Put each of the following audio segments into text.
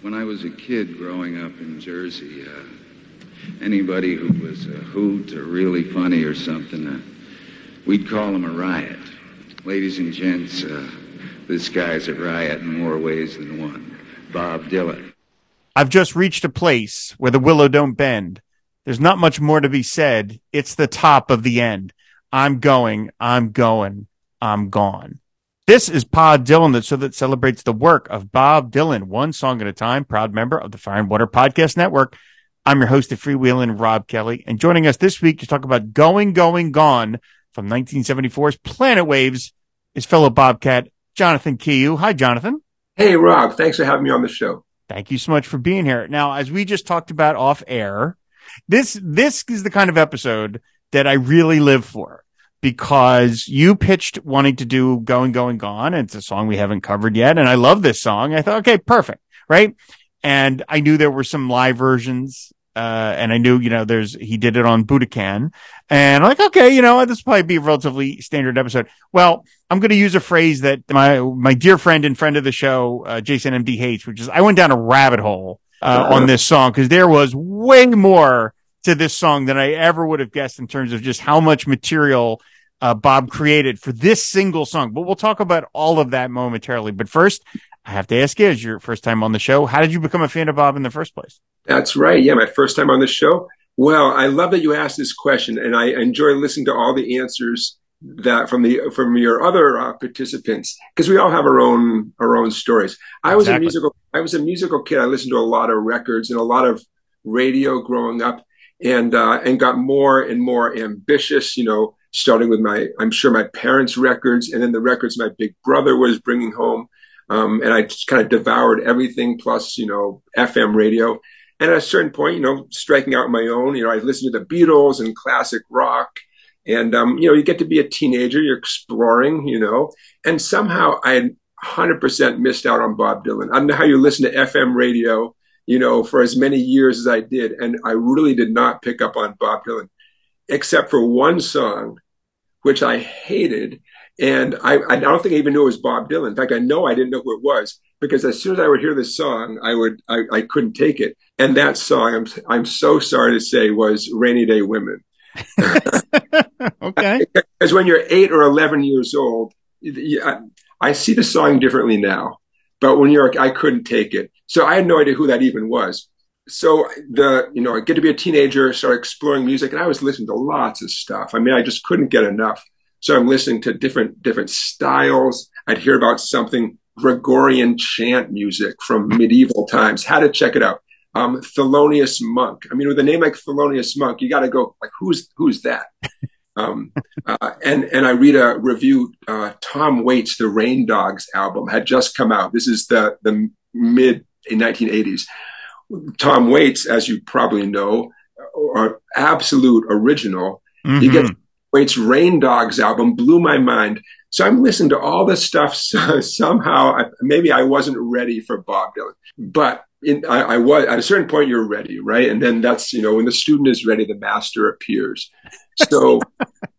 When I was a kid growing up in Jersey, uh, anybody who was a hoot or really funny or something, uh, we'd call him a riot. Ladies and gents, uh, this guy's a riot in more ways than one. Bob Dylan. I've just reached a place where the willow don't bend. There's not much more to be said. It's the top of the end. I'm going, I'm going, I'm gone. This is Pod Dylan, the show that celebrates the work of Bob Dylan, one song at a time, proud member of the Fire and Water Podcast Network. I'm your host of Freewheeling, Rob Kelly, and joining us this week to talk about Going, Going, Gone from 1974's Planet Waves is fellow Bobcat, Jonathan Kehew. Hi, Jonathan. Hey, Rob. Thanks for having me on the show. Thank you so much for being here. Now, as we just talked about off air, this, this is the kind of episode that I really live for because you pitched wanting to do Going, Going, Gone. And it's a song we haven't covered yet. And I love this song. I thought, okay, perfect. Right. And I knew there were some live versions. Uh, and I knew, you know, there's, he did it on Budokan and I'm like, okay, you know, this will probably be a relatively standard episode. Well, I'm going to use a phrase that my, my dear friend and friend of the show, uh, Jason MD hates, which is I went down a rabbit hole, uh, on this song because there was way more to this song than I ever would have guessed in terms of just how much material uh, Bob created for this single song. But we'll talk about all of that momentarily. But first, I have to ask you, as your first time on the show, how did you become a fan of Bob in the first place? That's right. Yeah, my first time on the show. Well, I love that you asked this question, and I enjoy listening to all the answers that from the from your other uh, participants because we all have our own our own stories. I was a musical I was a musical kid. I listened to a lot of records and a lot of radio growing up, and uh, and got more and more ambitious. You know, starting with my I'm sure my parents' records, and then the records my big brother was bringing home. Um, and I just kind of devoured everything plus, you know, FM radio. And at a certain point, you know, striking out my own, you know, I listened to the Beatles and classic rock. And, um, you know, you get to be a teenager, you're exploring, you know, and somehow I 100% missed out on Bob Dylan. I don't know how you listen to FM radio you know, for as many years as I did. And I really did not pick up on Bob Dylan, except for one song, which I hated. And I, I don't think I even knew it was Bob Dylan. In fact, I know I didn't know who it was because as soon as I would hear this song, I would, I, I couldn't take it. And that song, I'm, I'm so sorry to say, was Rainy Day Women. okay. Because when you're eight or 11 years old, I see the song differently now. But when you're, I couldn't take it. So I had no idea who that even was. So the, you know, I get to be a teenager, start exploring music, and I was listening to lots of stuff. I mean, I just couldn't get enough. So I'm listening to different different styles. I'd hear about something Gregorian chant music from medieval times. How to check it out. Um, Thelonious Monk. I mean, with a name like Thelonious Monk, you got to go like, who's who's that? Um, uh, and and I read a review. Uh, Tom Waits, the Rain Dogs album, had just come out. This is the the mid 1980s. Tom Waits, as you probably know, are absolute original. Mm-hmm. You get Waits' Rain Dogs album, blew my mind. So I'm listening to all this stuff. So somehow, I, maybe I wasn't ready for Bob Dylan, but in, I, I, was at a certain point. You're ready, right? And then that's you know when the student is ready, the master appears. So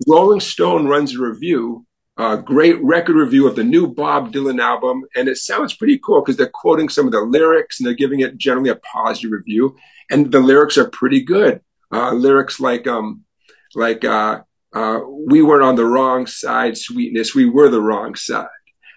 Rolling Stone runs a review, a great record review of the new Bob Dylan album, and it sounds pretty cool because they're quoting some of the lyrics and they're giving it generally a positive review, and the lyrics are pretty good. Uh, lyrics like um like uh, uh, we weren't on the wrong side, sweetness, we were the wrong side.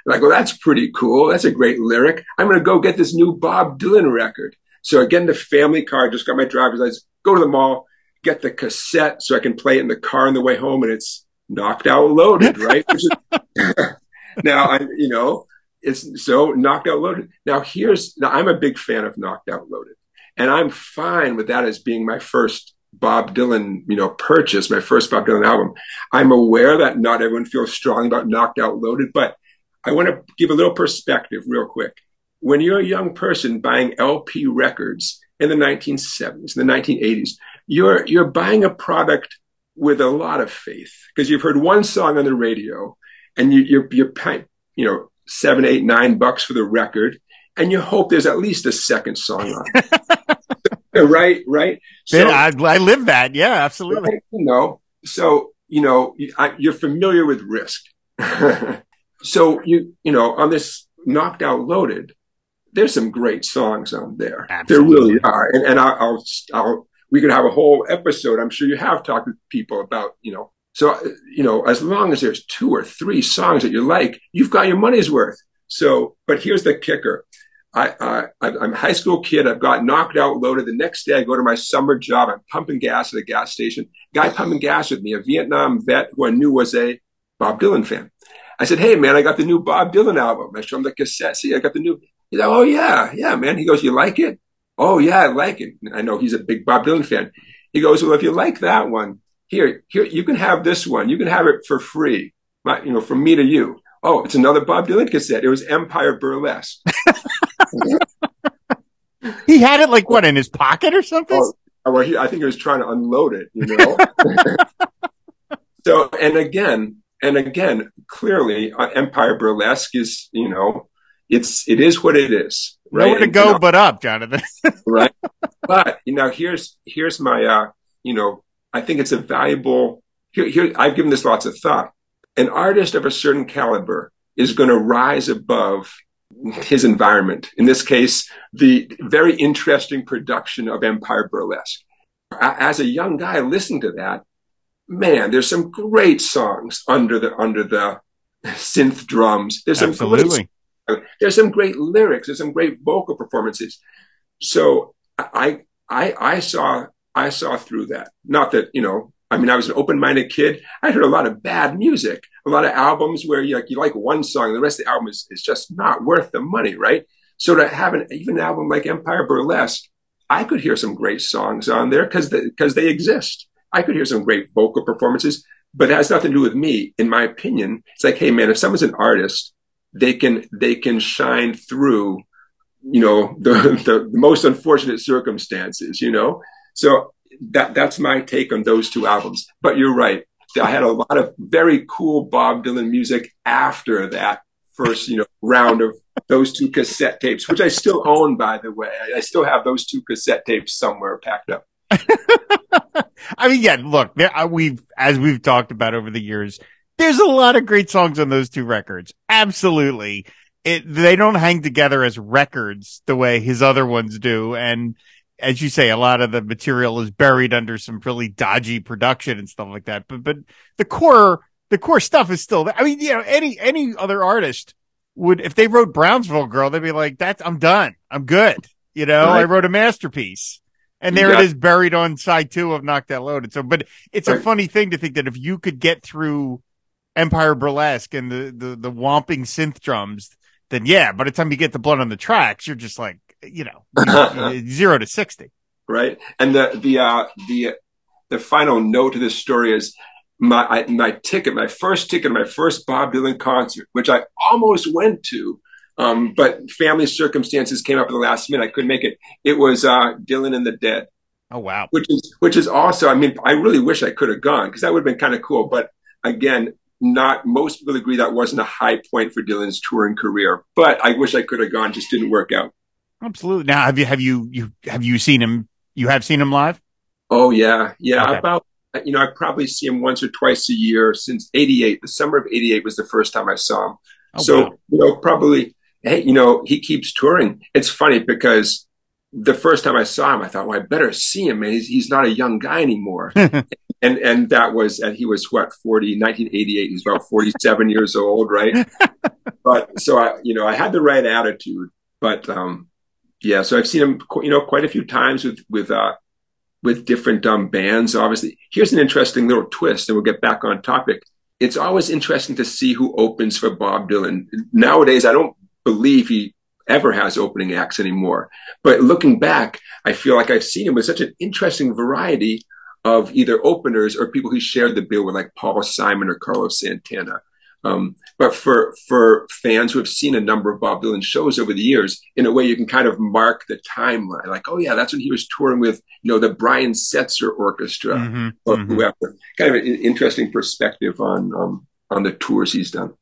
Like, well, that's pretty cool. That's a great lyric. I'm going to go get this new Bob Dylan record. So again, the family car, just got my driver's license, go to the mall, get the cassette so I can play it in the car on the way home, and it's knocked out loaded, right? now I, you know, it's so knocked out loaded. Now here's now I'm a big fan of knocked out loaded, and I'm fine with that as being my first Bob Dylan, you know, purchase, my first Bob Dylan album. I'm aware that not everyone feels strong about knocked out loaded, but I want to give a little perspective real quick. When you're a young person buying LP records in the 1970s, in the 1980s, you're you're buying a product with a lot of faith because you've heard one song on the radio and you, you're you're paying you know seven, eight, nine bucks for the record, and you hope there's at least a second song on. right, right. So, yeah, I, I live that. Yeah, absolutely. Right, you know, so you know I, you're familiar with risk. so you you know on this knocked out loaded there's some great songs on there. Absolutely. There really are. And, and I'll, I'll, I'll, we could have a whole episode. I'm sure you have talked with people about, you know, so, you know, as long as there's two or three songs that you like, you've got your money's worth. So, but here's the kicker. I, I, I'm a high school kid. I've got knocked out, loaded. The next day, I go to my summer job. I'm pumping gas at a gas station. Guy pumping gas with me, a Vietnam vet who I knew was a Bob Dylan fan. I said, "Hey, man, I got the new Bob Dylan album." I show him the cassette. See, I got the new. He's like, "Oh yeah, yeah, man." He goes, "You like it?" "Oh yeah, I like it." I know he's a big Bob Dylan fan. He goes, "Well, if you like that one, here, here, you can have this one. You can have it for free, my, you know, from me to you." Oh, it's another Bob Dylan cassette. It was Empire Burlesque. he had it like what in his pocket or something. Oh, well, he, I think he was trying to unload it, you know. so, and again, and again, clearly, uh, Empire Burlesque is, you know, it's it is what it is. Right? Nowhere to go you know, but up, Jonathan. right. But you know, here's here's my, uh, you know, I think it's a valuable. Here, here, I've given this lots of thought. An artist of a certain caliber is going to rise above his environment. In this case, the very interesting production of Empire Burlesque. As a young guy listening to that, man, there's some great songs under the under the synth drums. There's some Absolutely. Great, there's some great lyrics. There's some great vocal performances. So I I I saw I saw through that. Not that you know. I mean, I was an open-minded kid. I heard a lot of bad music, a lot of albums where you like you like one song, the rest of the album is, is just not worth the money, right? So to have an even an album like Empire Burlesque, I could hear some great songs on there because because they, they exist. I could hear some great vocal performances, but it has nothing to do with me. In my opinion, it's like, hey man, if someone's an artist, they can they can shine through, you know, the, the, the most unfortunate circumstances, you know. So that that's my take on those two albums. But you're right. I had a lot of very cool Bob Dylan music after that first, you know, round of those two cassette tapes, which I still own, by the way. I still have those two cassette tapes somewhere packed up. I mean, yeah, look, we've, as we've talked about over the years, there's a lot of great songs on those two records. Absolutely. It, they don't hang together as records the way his other ones do. And as you say, a lot of the material is buried under some really dodgy production and stuff like that. But, but the core, the core stuff is still there. I mean, you know, any, any other artist would, if they wrote Brownsville Girl, they'd be like, that's, I'm done. I'm good. You know, right. I wrote a masterpiece. And there yeah. it is buried on side two of Knocked Out Loaded. So, but it's right. a funny thing to think that if you could get through Empire Burlesque and the, the, the whomping synth drums, then yeah, by the time you get the blood on the tracks, you're just like, you know, zero to 60. Right. And the, the, uh, the, the final note to this story is my, I, my ticket, my first ticket, my first Bob Dylan concert, which I almost went to, um, but family circumstances came up at the last minute. I couldn't make it. It was uh, Dylan and the Dead. Oh wow! Which is which is also. I mean, I really wish I could have gone because that would have been kind of cool. But again, not most people agree that wasn't a high point for Dylan's touring career. But I wish I could have gone. Just didn't work out. Absolutely. Now, have you have you you have you seen him? You have seen him live? Oh yeah, yeah. Okay. About you know, I probably see him once or twice a year since '88. The summer of '88 was the first time I saw him. Oh, so wow. you know, probably hey, you know, he keeps touring. It's funny because the first time I saw him, I thought, well, I better see him, man. He's, he's not a young guy anymore. and, and that was, and he was what, 40, 1988. He's about 47 years old, right? but so I, you know, I had the right attitude, but, um, yeah, so I've seen him, you know, quite a few times with, with, uh, with different um, bands, obviously. Here's an interesting little twist, and we'll get back on topic. It's always interesting to see who opens for Bob Dylan. Nowadays, I don't believe he ever has opening acts anymore. But looking back, I feel like I've seen him with such an interesting variety of either openers or people who shared the bill with, like Paul Simon or Carlos Santana. Um, but for for fans who have seen a number of Bob Dylan shows over the years, in a way you can kind of mark the timeline. Like, oh yeah, that's when he was touring with you know the Brian Setzer Orchestra mm-hmm, or mm-hmm. whoever. Kind of an interesting perspective on um, on the tours he's done.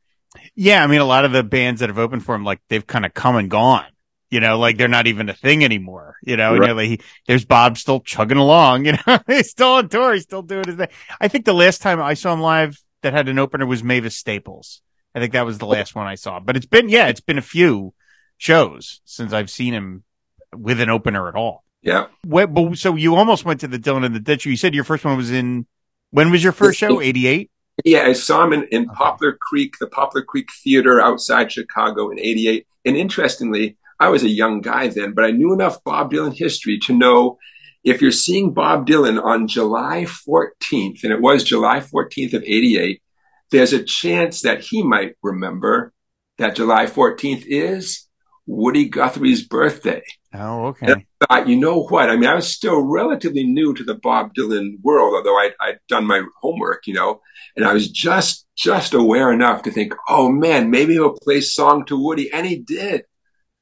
Yeah, I mean, a lot of the bands that have opened for him, like they've kind of come and gone. You know, like they're not even a thing anymore. You know, right. you're like, he, there's Bob still chugging along. You know, he's still on tour. He's still doing his thing. I think the last time I saw him live that had an opener was Mavis Staples. I think that was the last one I saw. But it's been, yeah, it's been a few shows since I've seen him with an opener at all. Yeah. What, but so you almost went to the Dylan in the Ditch. You said your first one was in when was your first show? Eighty eight. Yeah, I saw him in, in okay. Poplar Creek, the Poplar Creek Theater outside Chicago in '88. And interestingly, I was a young guy then, but I knew enough Bob Dylan history to know if you're seeing Bob Dylan on July 14th, and it was July 14th of 88, there's a chance that he might remember that July 14th is Woody Guthrie's birthday. Oh, okay. I thought, you know what? I mean, I was still relatively new to the Bob Dylan world, although I, I'd done my homework, you know, and I was just, just aware enough to think, oh man, maybe he'll play song to Woody. And he did.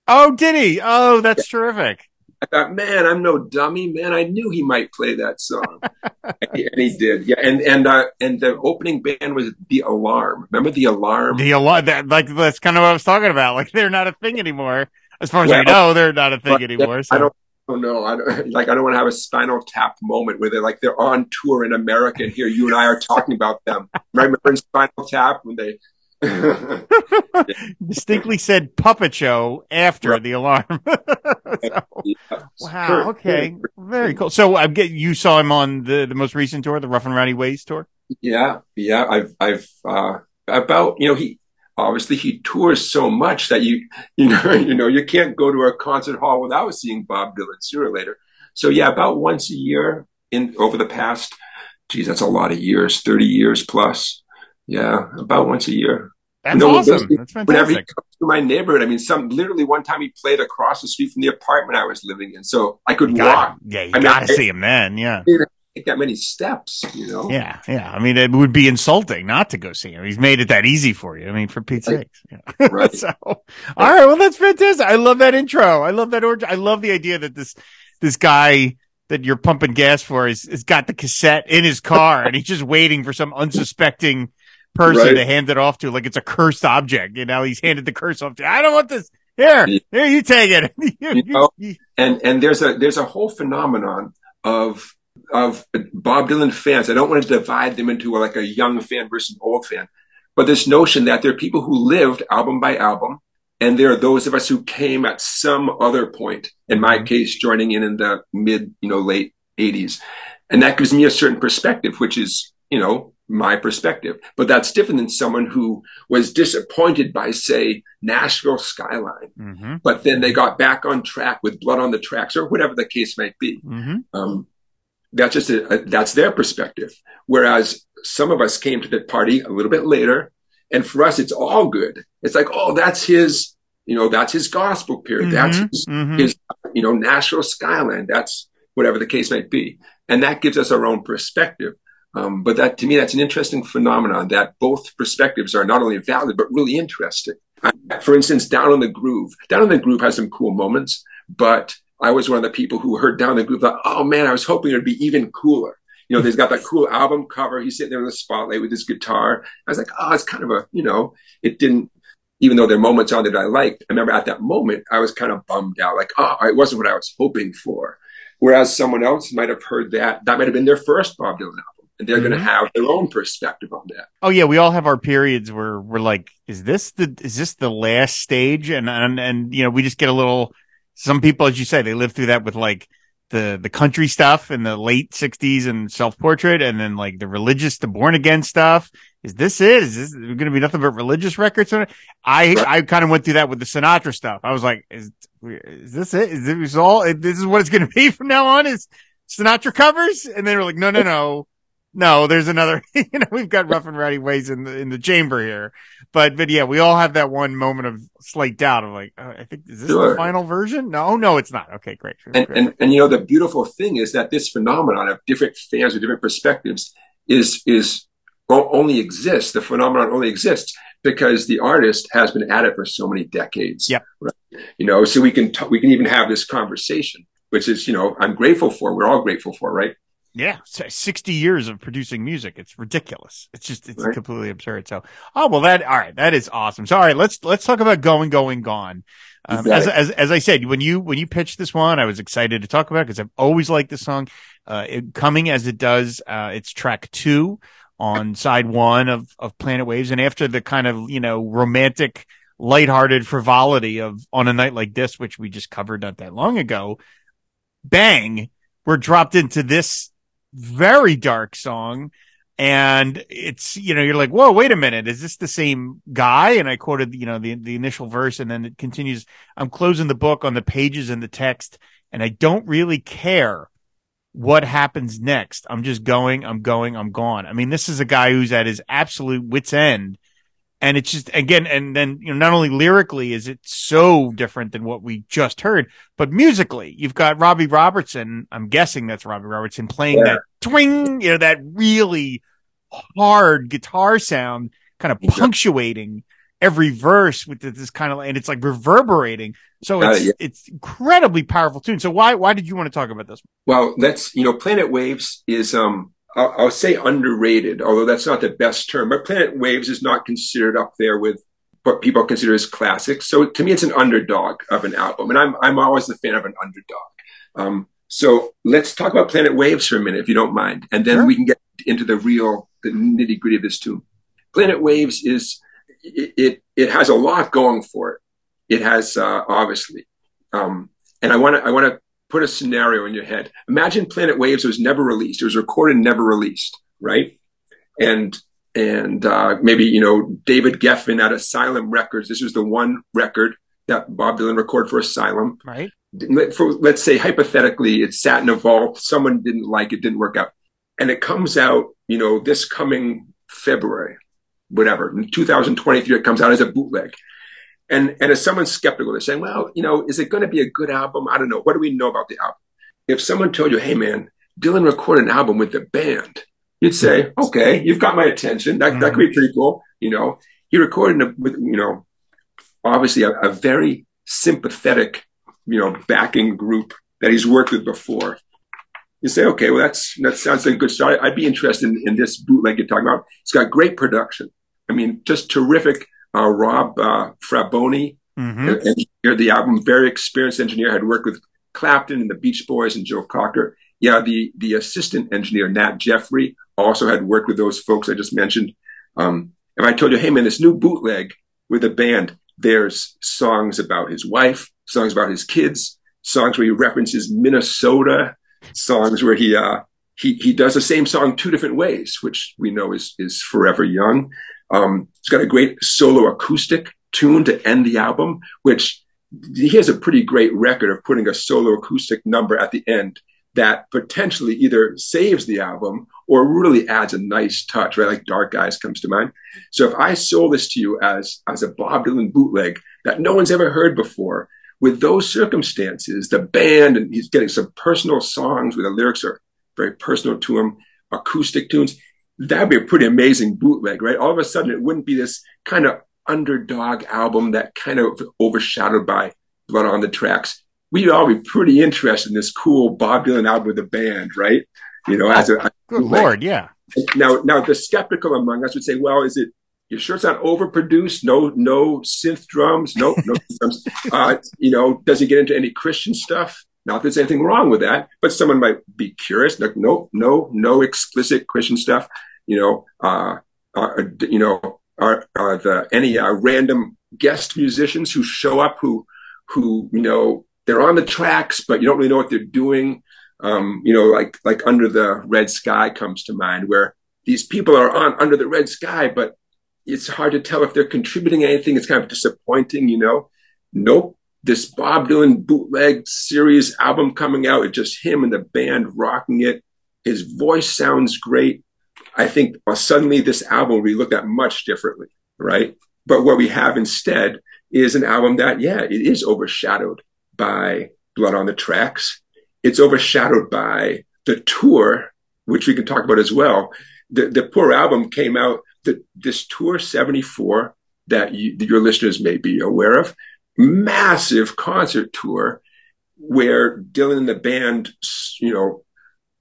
Oh, did he? Oh, that's yeah. terrific. I thought, man, I'm no dummy, man. I knew he might play that song, and, he, and, he, did. Yeah, and and uh, and the opening band was the Alarm. Remember the Alarm? The Alarm. That, like that's kind of what I was talking about. Like they're not a thing anymore, as far as well, I know. They're not a thing anymore. So. I don't. know. I don't, like I don't want to have a Spinal Tap moment where they're like they're on tour in America and here you and I are talking about them. Remember in Spinal Tap when they distinctly said puppet show after right. the alarm. so, wow. Okay. Very cool. So I'm get you saw him on the the most recent tour, the Rough and Rowdy Ways tour. Yeah. Yeah. I've I've uh, about you know he obviously he tours so much that you you know you know you can't go to a concert hall without seeing Bob Dylan sooner or later. So yeah, about once a year in over the past. Geez, that's a lot of years, thirty years plus. Yeah, about once a year. That's you know, awesome. That's fantastic. Whenever he comes to my neighborhood, I mean, some literally one time he played across the street from the apartment I was living in, so I could you walk. yeah, you I gotta mean, see him then. Yeah, take that many steps, you know. Yeah, yeah. I mean, it would be insulting not to go see him. He's made it that easy for you. I mean, for Pete's right. sake. Yeah. Right. so, all right. Well, that's fantastic. I love that intro. I love that origin. I love the idea that this this guy that you're pumping gas for is has got the cassette in his car and he's just waiting for some unsuspecting person right. to hand it off to like it's a cursed object. You know, he's handed the curse off to. I don't want this. Here, here, you take it. you know, and and there's a there's a whole phenomenon of of Bob Dylan fans. I don't want to divide them into like a young fan versus an old fan, but this notion that there are people who lived album by album, and there are those of us who came at some other point. In my mm-hmm. case, joining in in the mid, you know, late '80s, and that gives me a certain perspective, which is, you know, my perspective. But that's different than someone who was disappointed by, say, Nashville Skyline, mm-hmm. but then they got back on track with Blood on the Tracks or whatever the case might be. Mm-hmm. Um, that's just a, a, that's their perspective. Whereas some of us came to the party a little bit later, and for us, it's all good. It's like, oh, that's his, you know, that's his gospel period. Mm-hmm. That's his, mm-hmm. his, you know, Nashville Skyline. That's whatever the case might be, and that gives us our own perspective. Um, but that to me, that's an interesting phenomenon that both perspectives are not only valid but really interesting. For instance, Down on the Groove. Down on the Groove has some cool moments, but I was one of the people who heard Down the Groove thought, oh man, I was hoping it would be even cooler. You know, he's got that cool album cover. He's sitting there in the spotlight with his guitar. I was like, oh, it's kind of a, you know, it didn't, even though there are moments on it I liked. I remember at that moment, I was kind of bummed out, like, oh, it wasn't what I was hoping for. Whereas someone else might have heard that. That might have been their first Bob Dylan album and they're mm-hmm. going to have their own perspective on that. Oh yeah, we all have our periods where we're like, is this the is this the last stage? And and and you know, we just get a little. Some people, as you say, they live through that with like the the country stuff in the late '60s and self portrait, and then like the religious, the born again stuff. Is this it? Is this going to be nothing but religious records? I. I kind of went through that with the Sinatra stuff. I was like, is is this it? Is this all? This is what it's going to be from now on? Is Sinatra covers? And they were like, no, no, no no, there's another. You know, we've got rough and rowdy ways in the in the chamber here, but but yeah, we all have that one moment of slight doubt of like, oh, I think is this sure. the final version? No, oh, no, it's not. Okay, great. And, great. and and you know the beautiful thing is that this phenomenon of different fans with different perspectives is is only exists. The phenomenon only exists because the artist has been at it for so many decades. Yeah. Right? You know, so we can t- we can even have this conversation, which is you know I'm grateful for. We're all grateful for, right? Yeah, 60 years of producing music. It's ridiculous. It's just, it's right. completely absurd. So, oh, well, that, all right. That is awesome. So, all right, let's, let's talk about going, going, gone. Um, as, as, as I said, when you, when you pitched this one, I was excited to talk about because I've always liked the song, uh, it, coming as it does. Uh, it's track two on side one of, of Planet Waves. And after the kind of, you know, romantic lighthearted frivolity of on a night like this, which we just covered not that long ago. Bang, we're dropped into this very dark song. And it's, you know, you're like, whoa, wait a minute. Is this the same guy? And I quoted, you know, the, the initial verse and then it continues. I'm closing the book on the pages and the text and I don't really care what happens next. I'm just going, I'm going, I'm gone. I mean, this is a guy who's at his absolute wits end. And it's just, again, and then, you know, not only lyrically is it so different than what we just heard, but musically, you've got Robbie Robertson. I'm guessing that's Robbie Robertson playing yeah. that twing, you know, that really hard guitar sound kind of punctuating every verse with this kind of, and it's like reverberating. So it's, uh, yeah. it's incredibly powerful tune. So why, why did you want to talk about this? Well, that's, you know, Planet Waves is, um, I'll, I'll say underrated, although that's not the best term, but Planet Waves is not considered up there with what people consider as classics. So to me, it's an underdog of an album. And I'm, I'm always a fan of an underdog. Um, so let's talk about Planet Waves for a minute, if you don't mind. And then sure. we can get into the real, the nitty gritty of this tune. Planet Waves is, it, it, it has a lot going for it. It has uh, obviously, um, and I want to I want to put a scenario in your head. Imagine Planet Waves was never released. It was recorded, never released, right? And and uh, maybe you know David Geffen at Asylum Records. This was the one record that Bob Dylan recorded for Asylum, right? For let's say hypothetically, it sat in a vault. Someone didn't like it, didn't work out, and it comes out. You know, this coming February, whatever, in 2023, it comes out as a bootleg. And, and as someone's skeptical, they're saying, well, you know, is it going to be a good album? I don't know. What do we know about the album? If someone told you, hey, man, Dylan recorded an album with the band, you'd say, okay, you've got my attention. That, mm-hmm. that could be pretty cool. You know, he recorded with, you know, obviously a, a very sympathetic, you know, backing group that he's worked with before. You say, okay, well, that's that sounds like a good start. I'd be interested in, in this bootleg you're talking about. It's got great production. I mean, just terrific uh, Rob uh, Fraboni, mm-hmm. engineered the album. Very experienced engineer, had worked with Clapton and the Beach Boys and Joe Cocker. Yeah, the the assistant engineer Nat Jeffrey also had worked with those folks I just mentioned. Um, if I told you, hey man, this new bootleg with a band, there's songs about his wife, songs about his kids, songs where he references Minnesota, songs where he uh, he he does the same song two different ways, which we know is is forever young. Um, it's got a great solo acoustic tune to end the album, which he has a pretty great record of putting a solo acoustic number at the end that potentially either saves the album or really adds a nice touch, right? Like Dark Eyes comes to mind. So if I sold this to you as, as a Bob Dylan bootleg that no one's ever heard before, with those circumstances, the band, and he's getting some personal songs where the lyrics are very personal to him, acoustic tunes, that'd be a pretty amazing bootleg, right? All of a sudden, it wouldn't be this kind of underdog album that kind of overshadowed by Blood on the Tracks. We'd all be pretty interested in this cool Bob Dylan album with a band, right? You know, as a, good lord, yeah. Now, now the skeptical among us would say, well, is it? You sure it's not overproduced? No, no synth drums, no, no drums. Uh, you know, does it get into any Christian stuff? Not that there's anything wrong with that, but someone might be curious. Like, no, no, no explicit Christian stuff you know, uh, uh, you know, are, are the any uh, random guest musicians who show up who who you know they're on the tracks but you don't really know what they're doing. Um, you know, like like under the red sky comes to mind where these people are on under the red sky, but it's hard to tell if they're contributing anything. It's kind of disappointing, you know. Nope. This Bob Dylan bootleg series album coming out, it's just him and the band rocking it. His voice sounds great. I think well, suddenly this album will be looked at much differently, right? But what we have instead is an album that, yeah, it is overshadowed by Blood on the Tracks. It's overshadowed by the tour, which we can talk about as well. The, the poor album came out, the, this tour 74 that, you, that your listeners may be aware of, massive concert tour where Dylan and the band, you know,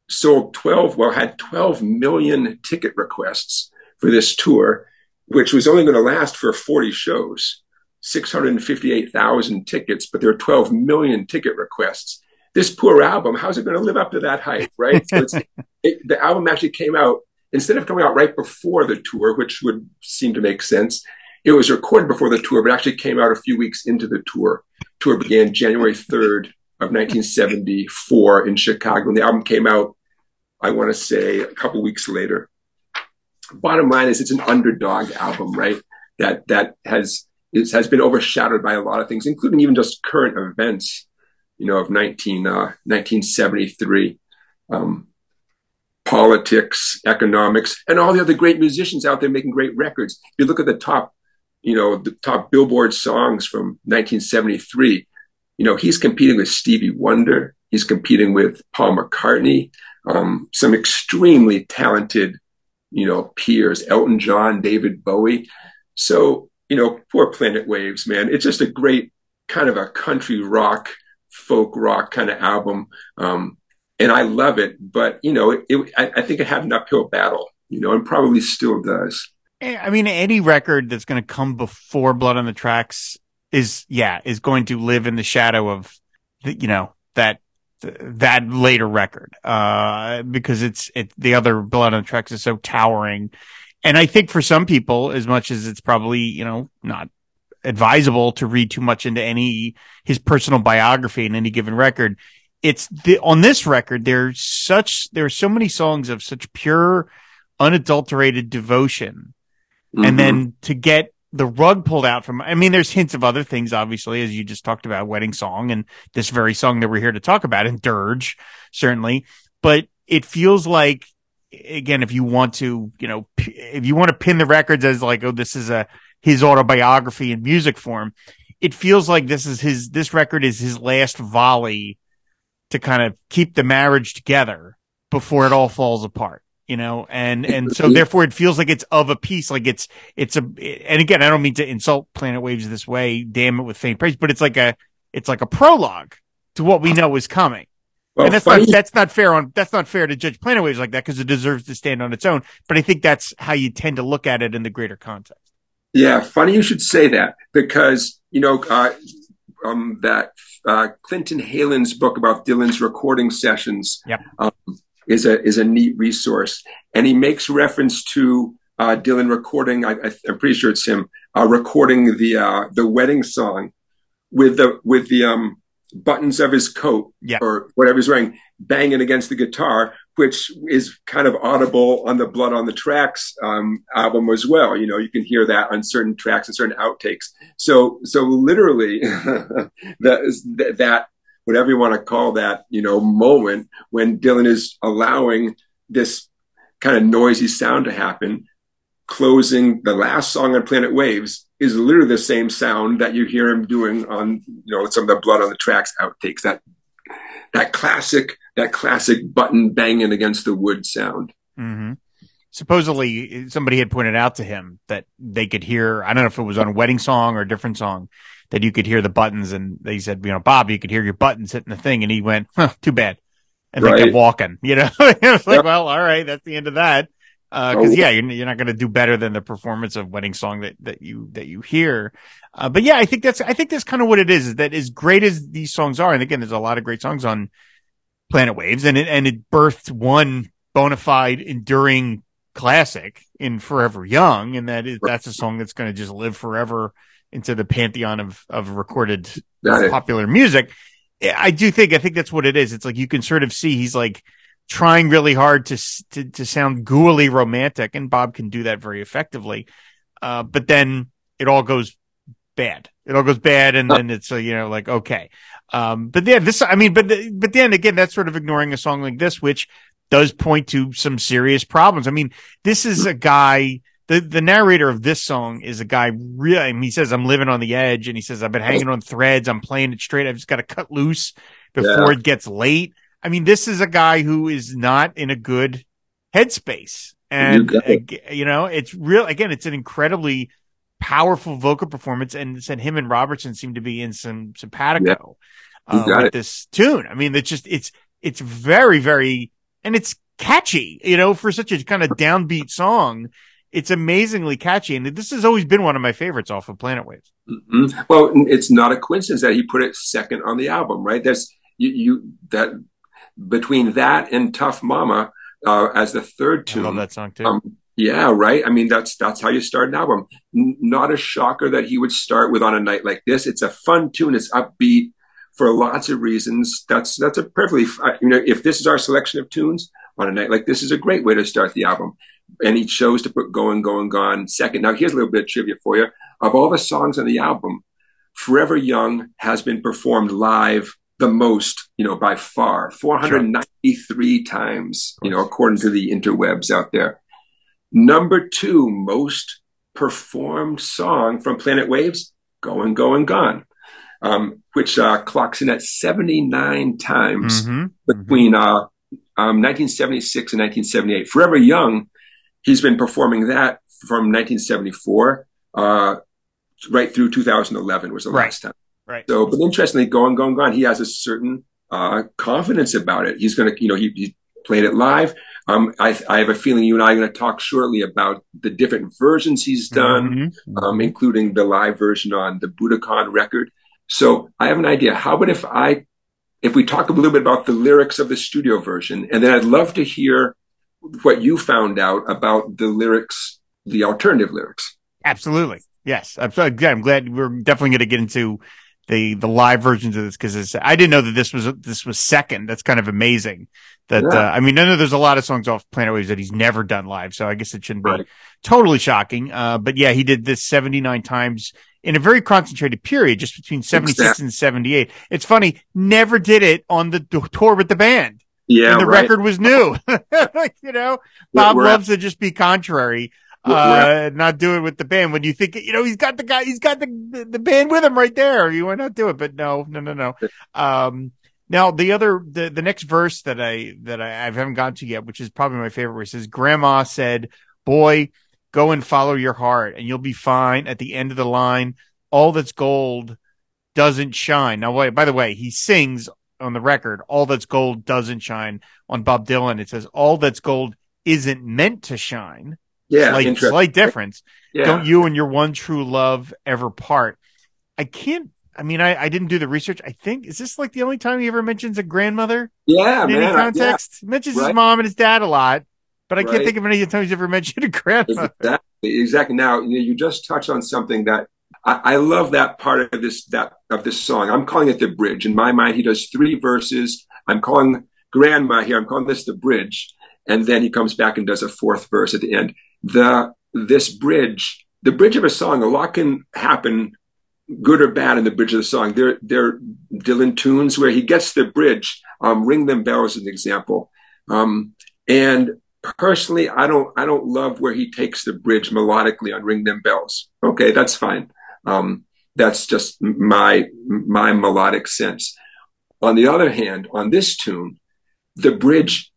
sold 12, well, had 12 million ticket requests for this tour, which was only going to last for 40 shows, 658,000 tickets, but there are 12 million ticket requests. This poor album, how's it going to live up to that hype, right? So it, the album actually came out, instead of coming out right before the tour, which would seem to make sense, it was recorded before the tour, but actually came out a few weeks into the tour. Tour began January 3rd of 1974 in Chicago. And the album came out, I want to say, a couple weeks later. Bottom line is, it's an underdog album, right? That that has has been overshadowed by a lot of things, including even just current events, you know, of 19, uh, 1973. Um, politics, economics, and all the other great musicians out there making great records. If you look at the top, you know, the top Billboard songs from 1973, you know, he's competing with Stevie Wonder. He's competing with Paul McCartney, um, some extremely talented, you know, peers, Elton John, David Bowie. So, you know, poor Planet Waves, man. It's just a great kind of a country rock, folk rock kind of album. Um, and I love it. But you know, it, it, I, I, think it had an uphill battle, you know, and probably still does. Eh, I mean, any record that's going to come before Blood on the Tracks is, yeah, is going to live in the shadow of, the, you know, that that later record, uh, because it's it the other Blood on the Tracks is so towering. And I think for some people, as much as it's probably, you know, not advisable to read too much into any his personal biography in any given record, it's the on this record there's such there are so many songs of such pure unadulterated devotion mm-hmm. and then to get the rug pulled out from i mean there's hints of other things obviously as you just talked about wedding song and this very song that we're here to talk about and dirge certainly but it feels like again if you want to you know if you want to pin the records as like oh this is a his autobiography in music form it feels like this is his this record is his last volley to kind of keep the marriage together before it all falls apart you know and and so therefore it feels like it's of a piece like it's it's a and again i don't mean to insult planet waves this way damn it with faint praise but it's like a it's like a prologue to what we know is coming well, and that's funny. not that's not fair on that's not fair to judge planet waves like that because it deserves to stand on its own but i think that's how you tend to look at it in the greater context yeah funny you should say that because you know uh, um, that uh, Clinton Heylin's book about Dylan's recording sessions yep. um, is a is a neat resource, and he makes reference to uh, Dylan recording. I, am pretty sure it's him uh, recording the uh, the wedding song with the with the um, buttons of his coat yep. or whatever he's wearing banging against the guitar, which is kind of audible on the Blood on the Tracks um, album as well. You know, you can hear that on certain tracks and certain outtakes. So, so literally, that that whatever you want to call that, you know, moment when Dylan is allowing this kind of noisy sound to happen, closing the last song on Planet Waves is literally the same sound that you hear him doing on, you know, some of the Blood on the Tracks outtakes. That that classic that classic button banging against the wood sound. Mm-hmm. Supposedly, somebody had pointed out to him that they could hear. I don't know if it was on a wedding song or a different song that you could hear the buttons, and they said, you know, Bob, you could hear your buttons hitting the thing, and he went, huh, "Too bad," and right. they kept walking. You know, it's like, yep. well, all right, that's the end of that because uh, oh. yeah, you're, you're not going to do better than the performance of wedding song that that you that you hear. Uh, but yeah, I think that's I think that's kind of what it is. Is that as great as these songs are, and again, there's a lot of great songs on Planet Waves, and it and it birthed one bona fide enduring classic in Forever Young, and that is that's a song that's going to just live forever into the pantheon of of recorded popular music. I do think I think that's what it is. It's like you can sort of see he's like trying really hard to, to, to sound gooily romantic, and Bob can do that very effectively. Uh, but then it all goes bad. It all goes bad, and then it's uh, you know like okay. Um, but yeah, this I mean, but but then again, that's sort of ignoring a song like this, which does point to some serious problems. I mean, this is a guy. The, the narrator of this song is a guy really, I he says, I'm living on the edge and he says, I've been hanging on threads. I'm playing it straight. I've just got to cut loose before yeah. it gets late. I mean, this is a guy who is not in a good headspace. And, you, you know, it's real, again, it's an incredibly powerful vocal performance. And said him and Robertson seem to be in some simpatico yeah. uh, with it. this tune. I mean, it's just, it's, it's very, very, and it's catchy, you know, for such a kind of downbeat song. It's amazingly catchy. And this has always been one of my favorites off of Planet Waves. Mm-hmm. Well, it's not a coincidence that he put it second on the album, right? That's, you, you that between that and Tough Mama uh, as the third tune. I love that song too. Um, Yeah, right. I mean, that's that's how you start an album. N- not a shocker that he would start with on a night like this. It's a fun tune. It's upbeat for lots of reasons. That's that's a perfectly you know if this is our selection of tunes on a night like this is a great way to start the album. And he chose to put "Going, Going, Gone" second. Now here's a little bit of trivia for you. Of all the songs on the album, "Forever Young" has been performed live the most, you know, by far, 493 sure. times, you know, according to the interwebs out there. Number two most performed song from Planet Waves, Going, Going, Gone, um, which uh, clocks in at 79 times mm-hmm. between uh, um, 1976 and 1978. Forever Young, he's been performing that from 1974 uh, right through 2011 was the right. last time. Right. So, but interestingly, going, going, going, he has a certain uh, confidence about it. He's going to, you know, he, he played it live. Um, I, I, have a feeling you and I are going to talk shortly about the different versions he's done, mm-hmm. um, including the live version on the Budokan record. So I have an idea. How about if I, if we talk a little bit about the lyrics of the studio version, and then I'd love to hear what you found out about the lyrics, the alternative lyrics. Absolutely. Yes. I'm, I'm glad we're definitely going to get into the the live versions of this because I didn't know that this was this was second. That's kind of amazing. That yeah. uh, I mean, I know there's a lot of songs off Planet Waves that he's never done live, so I guess it shouldn't right. be totally shocking. Uh, but yeah, he did this 79 times in a very concentrated period, just between 76 exactly. and 78. It's funny, never did it on the tour with the band. Yeah, and the right. record was new. you know, Bob loves to just be contrary uh, not do it with the band when you think, you know, he's got the guy, he's got the, the band with him right there. You want not do it, but no, no, no, no. Um, now the other, the, the next verse that I, that I, I haven't gotten to yet, which is probably my favorite, where it says, grandma said, boy, go and follow your heart and you'll be fine at the end of the line. All that's gold doesn't shine. Now, by the way, he sings on the record, all that's gold doesn't shine on Bob Dylan. It says all that's gold isn't meant to shine. Yeah, slight, slight difference. Yeah. Don't you and your one true love ever part? I can't. I mean, I, I didn't do the research. I think is this like the only time he ever mentions a grandmother? Yeah, in man, any context, yeah. mentions right. his mom and his dad a lot, but I right. can't think of any time he's ever mentioned a grandmother. Exactly. Exactly. Now you, know, you just touched on something that I, I love. That part of this that of this song. I'm calling it the bridge. In my mind, he does three verses. I'm calling grandma here. I'm calling this the bridge, and then he comes back and does a fourth verse at the end the this bridge, the bridge of a song, a lot can happen, good or bad, in the bridge of the song. There, there Dylan tunes where he gets the bridge. Um, Ring them bells, as an example. Um, and personally, I don't, I don't love where he takes the bridge melodically on Ring Them Bells. Okay, that's fine. Um, that's just my my melodic sense. On the other hand, on this tune, the bridge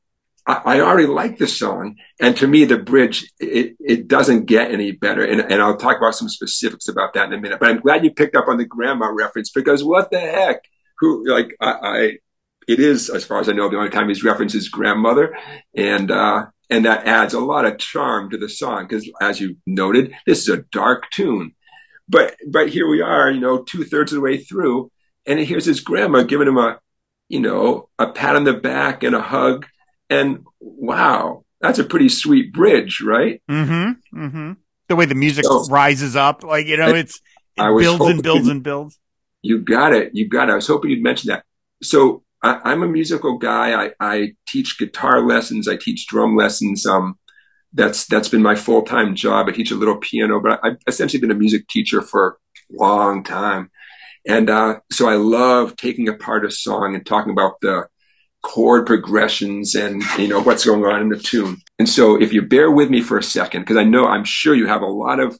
I, I already like the song, and to me, the bridge it, it doesn't get any better. And, and I'll talk about some specifics about that in a minute. But I'm glad you picked up on the grandma reference because what the heck? Who like I, I it is, as far as I know, the only time he's referenced his grandmother, and uh, and that adds a lot of charm to the song because, as you noted, this is a dark tune. But but here we are, you know, two thirds of the way through, and here's his grandma giving him a, you know, a pat on the back and a hug, and wow, that's a pretty sweet bridge, right? Mm-hmm. Mm-hmm. The way the music so, rises up, like you know, it's it builds and builds and builds. You got it. You got it. I was hoping you'd mention that. So I, am a musical guy. I, I, teach guitar lessons. I teach drum lessons. Um, that's that's been my full time job. I teach a little piano, but I've essentially been a music teacher for a long time. And uh, so I love taking apart a song and talking about the chord progressions and you know what's going on in the tune. And so if you bear with me for a second, because I know I'm sure you have a lot of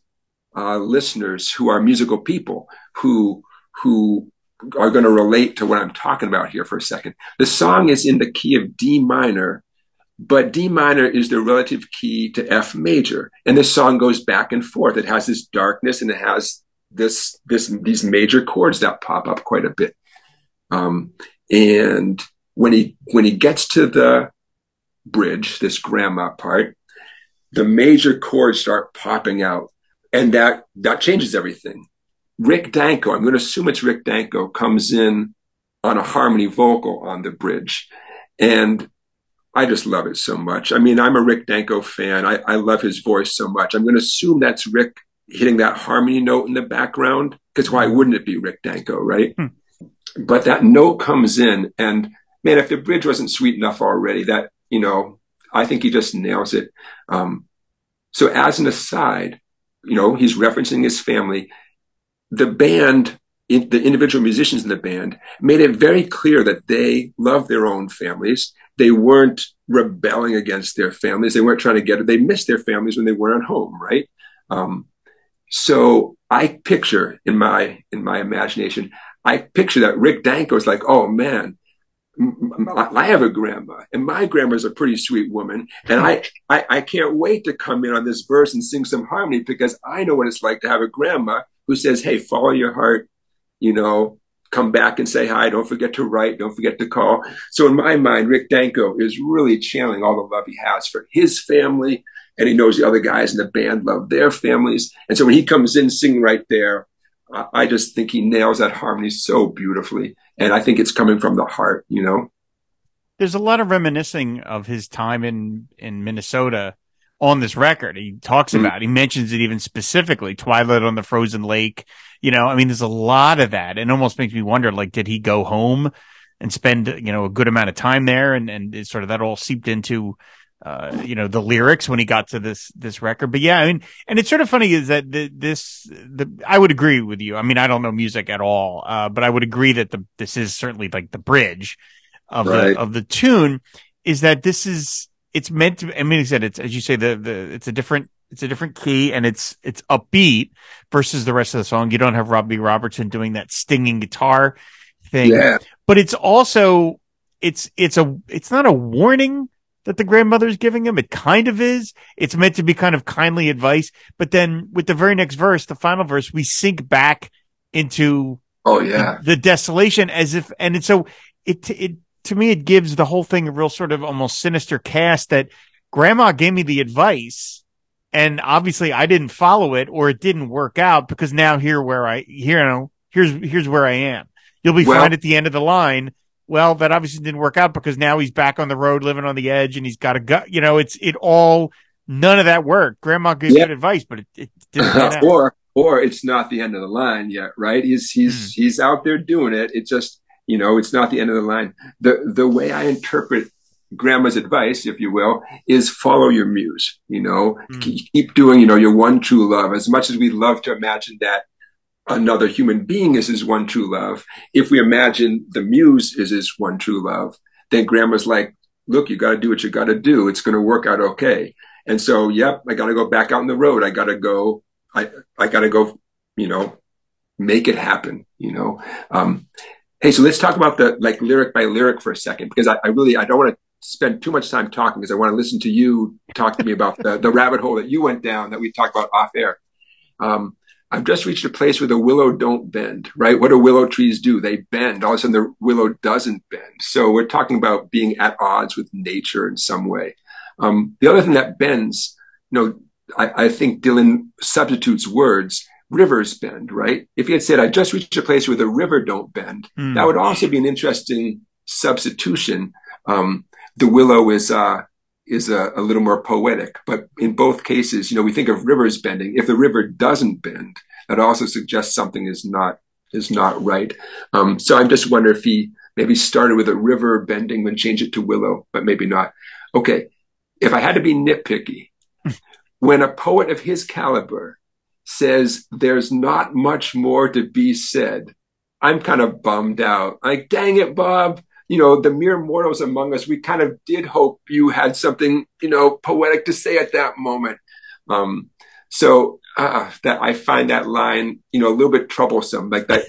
uh, listeners who are musical people who who are going to relate to what I'm talking about here for a second. The song is in the key of D minor, but D minor is the relative key to F major, and this song goes back and forth. It has this darkness and it has this this these major chords that pop up quite a bit. Um, and when he when he gets to the bridge, this grandma part, the major chords start popping out, and that that changes everything. Rick Danko, I'm going to assume it's Rick Danko, comes in on a harmony vocal on the bridge, and I just love it so much. I mean, I'm a Rick Danko fan. I, I love his voice so much. I'm going to assume that's Rick hitting that harmony note in the background because why wouldn't it be Rick Danko, right? Hmm. But that note comes in, and man, if the bridge wasn't sweet enough already, that you know, I think he just nails it. Um, so, as an aside, you know, he's referencing his family. The band, the individual musicians in the band, made it very clear that they love their own families. They weren't rebelling against their families. They weren't trying to get it. They missed their families when they weren't home, right? Um, so I picture in my in my imagination, I picture that Rick Danko is like, oh man, I have a grandma, and my grandma's a pretty sweet woman, and I, I, I can't wait to come in on this verse and sing some harmony because I know what it's like to have a grandma who says, "Hey, follow your heart," you know, come back and say hi. Don't forget to write. Don't forget to call. So in my mind, Rick Danko is really channeling all the love he has for his family, and he knows the other guys in the band love their families. And so when he comes in singing right there, I just think he nails that harmony so beautifully. And I think it's coming from the heart, you know? There's a lot of reminiscing of his time in, in Minnesota on this record. He talks mm-hmm. about, he mentions it even specifically, Twilight on the Frozen Lake. You know, I mean, there's a lot of that. And almost makes me wonder, like, did he go home and spend, you know, a good amount of time there? And, and sort of that all seeped into uh, you know, the lyrics when he got to this, this record. But yeah, I mean, and it's sort of funny is that the, this, the, I would agree with you. I mean, I don't know music at all, uh, but I would agree that the, this is certainly like the bridge of right. the, of the tune is that this is, it's meant to, I mean, said, it's, as you say, the, the, it's a different, it's a different key and it's, it's upbeat versus the rest of the song. You don't have Robbie Robertson doing that stinging guitar thing, yeah. but it's also, it's, it's a, it's not a warning that the grandmother's giving him. It kind of is. It's meant to be kind of kindly advice. But then with the very next verse, the final verse, we sink back into oh yeah the, the desolation as if and it's so it it to me it gives the whole thing a real sort of almost sinister cast that grandma gave me the advice and obviously I didn't follow it or it didn't work out because now here where I here you know here's here's where I am. You'll be well, fine at the end of the line well, that obviously didn't work out because now he's back on the road living on the edge and he's got a gut. You know, it's it all none of that worked. Grandma gave yeah. good advice, but it, it didn't. or or it's not the end of the line yet, right? He's he's mm. he's out there doing it. It just you know it's not the end of the line. The the way I interpret grandma's advice, if you will, is follow your muse. You know, mm. keep, keep doing you know your one true love. As much as we love to imagine that another human being is his one true love. If we imagine the muse is his one true love, then grandma's like, look, you got to do what you got to do. It's going to work out okay. And so, yep, I got to go back out on the road. I got to go, I, I got to go, you know, make it happen, you know. Um, hey, so let's talk about the like lyric by lyric for a second, because I, I really, I don't want to spend too much time talking because I want to listen to you talk to me about the, the rabbit hole that you went down that we talked about off air. Um, I've just reached a place where the willow don't bend, right? What do willow trees do? They bend. All of a sudden the willow doesn't bend. So we're talking about being at odds with nature in some way. Um, the other thing that bends, you know, I, I, think Dylan substitutes words. Rivers bend, right? If he had said, I just reached a place where the river don't bend, mm. that would also be an interesting substitution. Um, the willow is, uh, is a, a, little more poetic. But in both cases, you know, we think of rivers bending. If the river doesn't bend, that also suggests something is not is not right. Um, so I'm just wonder if he maybe started with a river bending, then changed it to willow, but maybe not. Okay, if I had to be nitpicky, when a poet of his caliber says there's not much more to be said, I'm kind of bummed out. Like, dang it, Bob you know, the mere mortals among us, we kind of did hope you had something, you know, poetic to say at that moment. Um, so uh, that I find that line, you know, a little bit troublesome. Like that,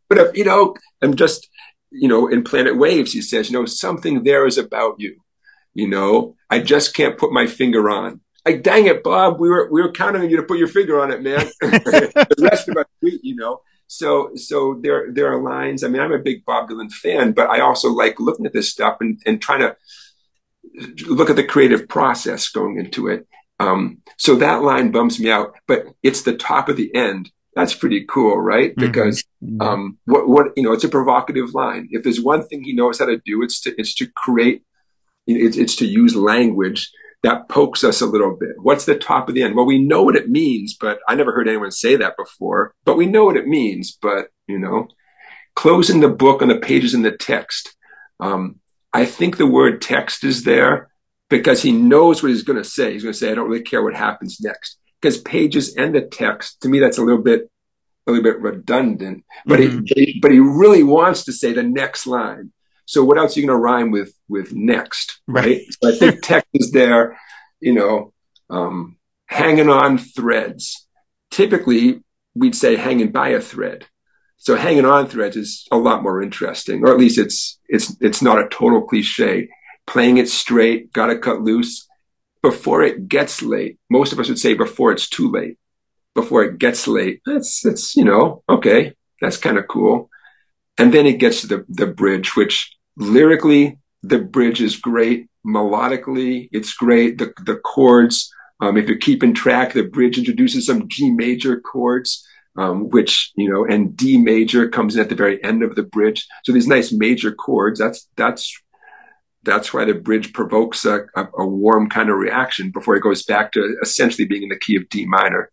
but if, you know, I'm just, you know, in Planet Waves, he says, you know, something there is about you. You know, I just can't put my finger on. Like, dang it, Bob, we were we were counting on you to put your finger on it, man. the rest of us, you know. So, so there, there are lines. I mean, I'm a big Bob Dylan fan, but I also like looking at this stuff and, and trying to look at the creative process going into it. Um, so that line bums me out, but it's the top of the end. That's pretty cool, right? Mm-hmm. Because, mm-hmm. um, what, what, you know, it's a provocative line. If there's one thing he knows how to do, it's to, it's to create it's, it's to use language that pokes us a little bit. What's the top of the end? Well, we know what it means, but I never heard anyone say that before. But we know what it means. But you know, closing the book on the pages in the text. Um, I think the word text is there because he knows what he's going to say. He's going to say, "I don't really care what happens next." Because pages and the text, to me, that's a little bit, a little bit redundant. But mm-hmm. he, but he really wants to say the next line. So what else are you going to rhyme with with next, right? right. So I think text is there, you know, um, hanging on threads. Typically, we'd say hanging by a thread. So hanging on threads is a lot more interesting, or at least it's it's it's not a total cliche. Playing it straight, got to cut loose before it gets late. Most of us would say before it's too late. Before it gets late, that's that's you know okay, that's kind of cool. And then it gets to the the bridge, which lyrically the bridge is great. Melodically, it's great. The the chords, um, if you're keeping track, the bridge introduces some G major chords um, which you know, and D major comes in at the very end of the bridge. So these nice major chords. That's that's that's why the bridge provokes a, a, a, warm kind of reaction before it goes back to essentially being in the key of D minor.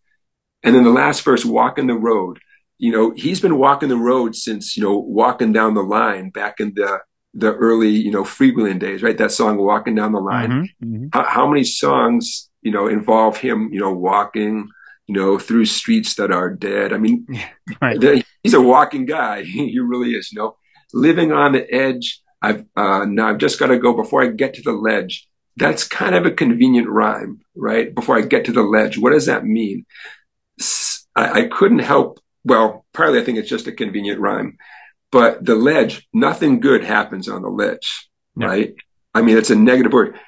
And then the last verse, "Walking the Road." You know, he's been walking the road since you know walking down the line back in the the early you know freewheeling days, right? That song "Walking Down the Line." Mm-hmm, mm-hmm. How, how many songs you know involve him you know walking you know, through streets that are dead. I mean, right. he's a walking guy. he really is, you know, living on the edge. I've, uh, now I've just got to go before I get to the ledge. That's kind of a convenient rhyme, right? Before I get to the ledge. What does that mean? I, I couldn't help. Well, partly I think it's just a convenient rhyme, but the ledge, nothing good happens on the ledge, no. right? I mean, it's a negative word.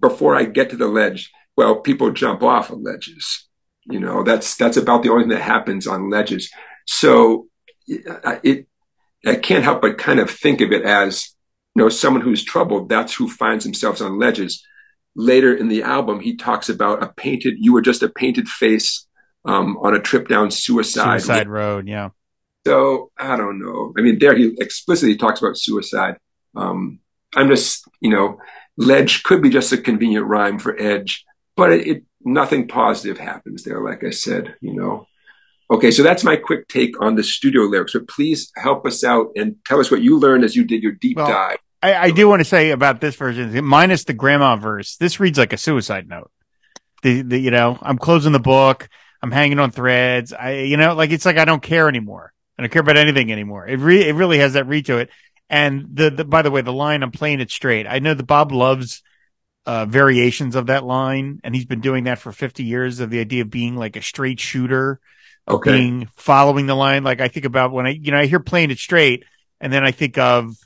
Before I get to the ledge, well, people jump off of ledges you know, that's that's about the only thing that happens on ledges. So it, I can't help but kind of think of it as, you know, someone who's troubled. That's who finds themselves on ledges. Later in the album, he talks about a painted. You were just a painted face um, on a trip down suicide suicide road. Yeah. So I don't know. I mean, there he explicitly talks about suicide. Um, I'm just, you know, ledge could be just a convenient rhyme for edge, but it, it nothing positive happens there, like I said, you know. Okay, so that's my quick take on the studio lyrics, but please help us out and tell us what you learned as you did your deep well, dive. I, I, do want to say about this version, minus the grandma verse, this reads like a suicide note. The, the, you know, I'm closing the book. I'm hanging on threads. I, you know, like it's like I don't care anymore. I don't care about anything anymore. It re- it really has that read to it. And the, the, by the way, the line, I'm playing it straight. I know that Bob loves uh, variations of that line, and he's been doing that for 50 years. Of the idea of being like a straight shooter, okay. being following the line. Like I think about when I, you know, I hear playing it straight, and then I think of,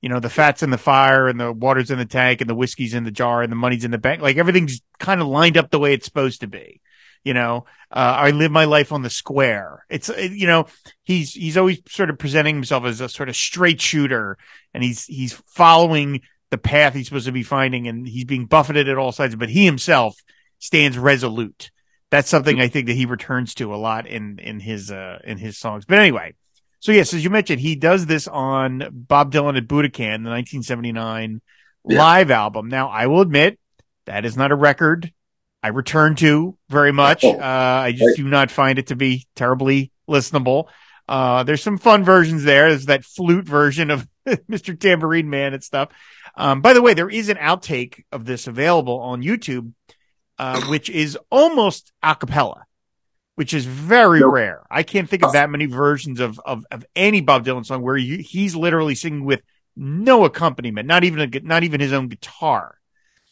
you know, the fat's in the fire, and the water's in the tank, and the whiskey's in the jar, and the money's in the bank. Like everything's kind of lined up the way it's supposed to be. You know, uh, I live my life on the square. It's, you know, he's, he's always sort of presenting himself as a sort of straight shooter and he's, he's following the path he's supposed to be finding and he's being buffeted at all sides, but he himself stands resolute. That's something I think that he returns to a lot in, in his, uh, in his songs. But anyway, so yes, as you mentioned, he does this on Bob Dylan at Budokan, the 1979 yeah. live album. Now, I will admit that is not a record I return to very much. Oh. Uh, I just do not find it to be terribly listenable. Uh, there's some fun versions there. There's that flute version of Mr. Tambourine Man and stuff. Um, by the way, there is an outtake of this available on YouTube, uh, which is almost a cappella, which is very nope. rare. I can't think of that many versions of, of, of any Bob Dylan song where you, he's literally singing with no accompaniment, not even a, not even his own guitar.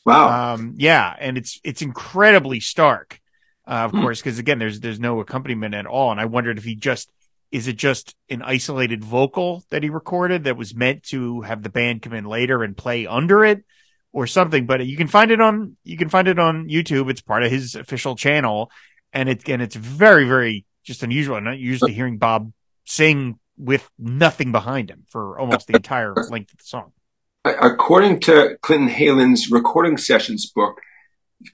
Wow. Um, yeah. And it's, it's incredibly stark. Uh, of hmm. course, because again, there's, there's no accompaniment at all. And I wondered if he just, is it just an isolated vocal that he recorded that was meant to have the band come in later and play under it or something? But you can find it on, you can find it on YouTube. It's part of his official channel. And it, and it's very, very just unusual. I'm not used to hearing Bob sing with nothing behind him for almost the entire length of the song. According to Clinton Heylin's recording sessions book,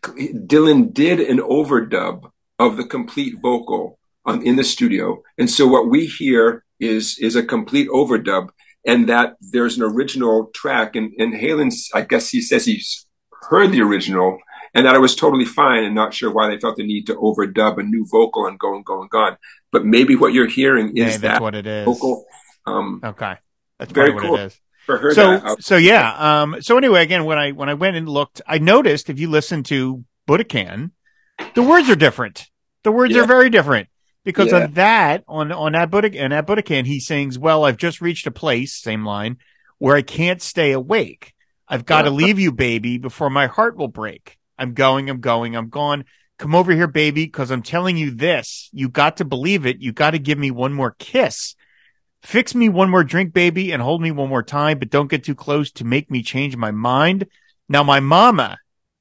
Dylan did an overdub of the complete vocal um, in the studio. And so what we hear is is a complete overdub. and that there's an original track. And, and Heylin's, I guess he says he's heard the original and that it was totally fine and not sure why they felt the need to overdub a new vocal on Going, Going, Gone. But maybe what you're hearing is Yeah, that's that what it is. vocal. Um, Okay. That's Very cool. What it is. for her, so so yeah um so anyway again when i when i went and looked i noticed if you listen to budokan the words are different. The words Yeah. are very different. Because Yeah. on that on on that budokan that budokan he sings well i've just reached a place same line where i can't stay awake. I've got to leave you baby before my heart will break. I'm going i'm going i'm gone. Come over here baby because i'm telling you this. You got to believe it. You got to give me one more kiss Fix me one more drink, baby, and hold me one more time, but don't get too close to make me change my mind. Now, my mama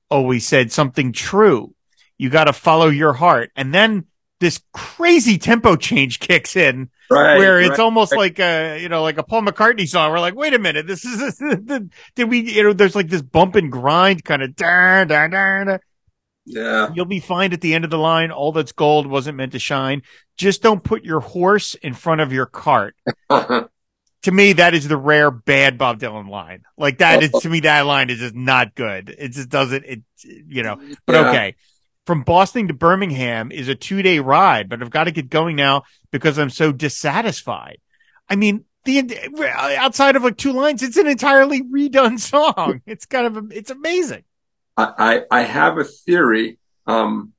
always said something true. You got to follow your heart. And then this crazy tempo change kicks in right, where it's right. almost like a, you know, like a Paul McCartney song. We're like, wait a minute. This is, did we, you know, there's like this bump and grind kind of, da, da, da, da. Yeah, You'll be fine at the end of the line. All that's gold wasn't meant to shine. Just don't put your horse in front of your cart. to me, that is the rare bad Bob Dylan line. Like that is oh. to me, that line is just not good. It just doesn't, it, you know, but Yeah. okay. From Boston to Birmingham is a two day ride, but I've got to get going now because I'm so dissatisfied. I mean, the outside of like two lines, it's an entirely redone song. It's kind of, it's amazing. I, I have a theory. Um,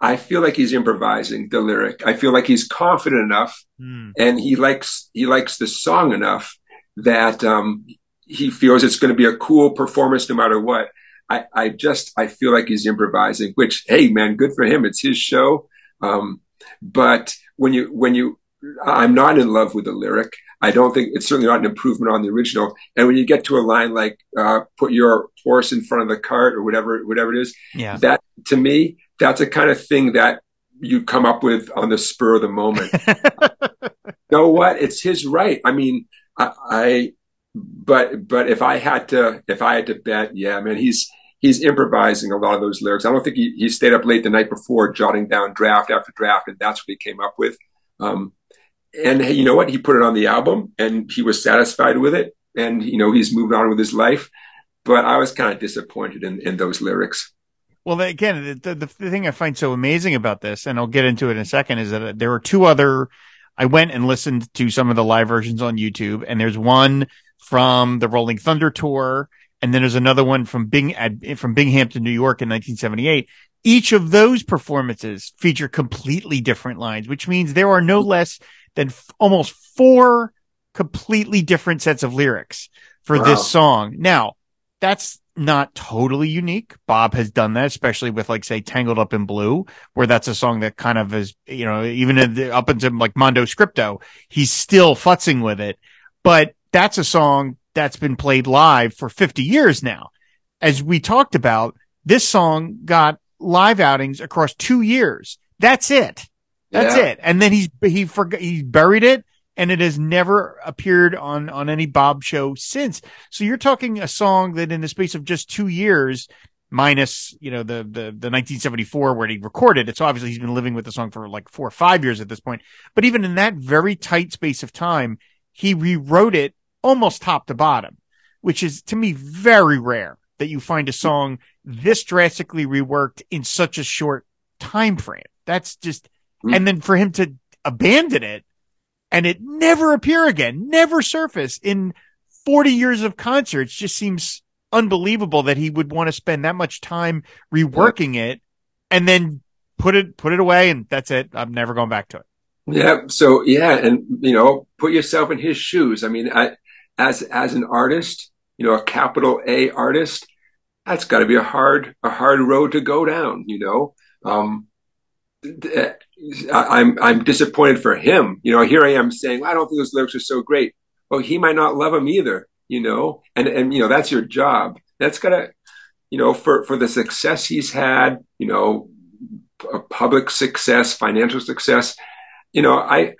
I feel like he's improvising the lyric. I feel like he's confident enough, Hmm. and he likes he likes the song enough that um, he feels it's going to be a cool performance no matter what. I, I just I feel like he's improvising, which hey man, good for him. It's his show. Um, but when you when you I'm not in love with the lyric. I don't think it's certainly not an improvement on the original. And when you get to a line like uh, "put your horse in front of the cart" or whatever whatever it is, Yeah. that to me that's a kind of thing that you come up with on the spur of the moment. you know what? It's his right. I mean, I, I but but if I had to if I had to bet, yeah, man, he's he's improvising a lot of those lyrics. I don't think he, he stayed up late the night before jotting down draft after draft, and that's what he came up with. Um, and you know what? He put it on the album, and he was satisfied with it, and you know he's moved on with his life. But I was kind of disappointed in, in those lyrics. Well, again, the, the, the thing I find so amazing about this, and I'll get into it in a second, is that uh, there are two other. I went and listened to some of the live versions on YouTube, and there's one from the Rolling Thunder tour, and then there's another one from Bing from Binghamton, New York, in 1978. Each of those performances feature completely different lines, which means there are no less than f- almost four completely different sets of lyrics for Wow. this song. Now, that's not totally unique. Bob has done that, especially with like say Tangled Up in Blue, where that's a song that kind of is, you know, even in the, up into like Mondo Scripto, he's still futzing with it. But that's a song that's been played live for 50 years now. As we talked about, this song got live outings across two years. That's it. That's Yeah. it. And then he's, he forgot, he buried it and it has never appeared on, on any Bob show since. So you're talking a song that in the space of just two years, minus, you know, the, the, the 1974 where he recorded it. So obviously he's been living with the song for like four or five years at this point. But even in that very tight space of time, he rewrote it almost top to bottom, which is to me very rare that you find a song this drastically reworked in such a short time frame. That's just, Mm. and then for him to abandon it and it never appear again, never surface in 40 years of concerts just seems unbelievable that he would want to spend that much time reworking it and then put it, put it away. And that's it. I'm never going back to it. Yeah. So yeah, and you know, put yourself in his shoes. I mean, I, as as an artist, you know, a capital A artist, that's got to be a hard a hard road to go down. You know, um, I, I'm I'm disappointed for him. You know, here I am saying, well, I don't think those lyrics are so great. Well, he might not love them either. You know, and and you know that's your job. That's gotta, you know, for for the success he's had. You know, public success, financial success you know, I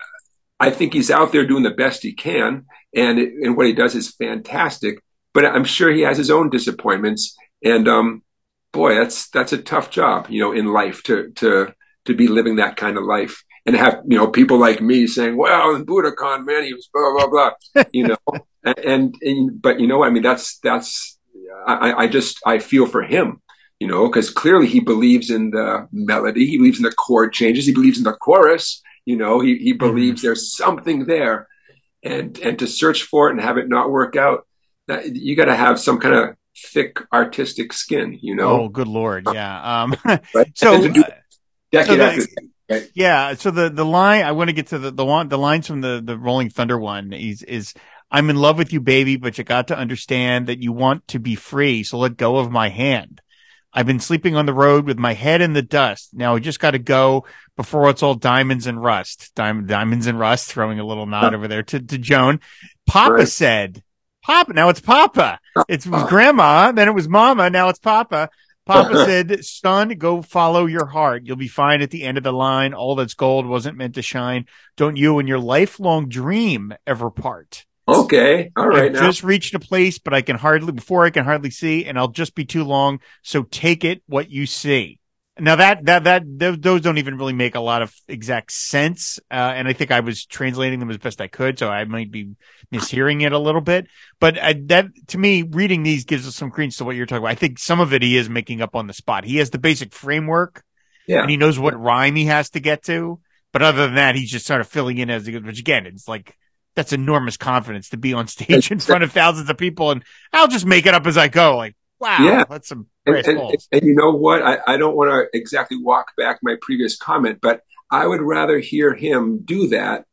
I think he's out there doing the best he can, and it, and what he does is fantastic. But I'm sure he has his own disappointments, and um, boy, that's that's a tough job, you know, in life to to to be living that kind of life. and have you know people like me saying, "Well, in Budokan, man, he was blah blah blah," you know, and, and, and but you know, I mean, that's that's I, I just I feel for him, you know, because clearly he believes in the melody, he believes in the chord changes, he believes in the chorus, you know, he he believes mm-hmm. there's something there, and and to search for it and have it not work out, that, you got to have some kind of thick artistic skin, you know. Oh, good lord, yeah. Um, so. So Right. Yeah. So the, the line, I want to get to the, the one, the lines from the, the Rolling Thunder one is, is, I'm in love with you, baby, but you got to understand that you want to be free. So let go of my hand. I've been sleeping on the road with my head in the dust. Now I just got to go before it's all diamonds and rust. Diamond, diamonds and rust, throwing a little nod over there to, to Joan. Papa right. said, Papa, now it's Papa. It was grandma, then it was mama, now it's Papa. Papa said, son, go follow your heart. You'll be fine at the end of the line. All that's gold wasn't meant to shine. Don't you and your lifelong dream ever part. Okay. All right. I've now. just reached a place, but I can hardly, before I can hardly see, and I'll just be too long. So take it what you see. Now that, that, that, those don't even really make a lot of exact sense. Uh, and I think I was translating them as best I could. So I might be mishearing it a little bit, but I, that to me, reading these gives us some credence to what you're talking about. I think some of it he is making up on the spot. He has the basic framework yeah. and he knows what rhyme he has to get to. But other than that, he's just sort of filling in as he goes, which again, it's like, that's enormous confidence to be on stage in front of thousands of people and I'll just make it up as I go. Like, wow, yeah. that's some and, and, and, you know what? I, I don't want to exactly walk back my previous comment, but I would rather hear him do that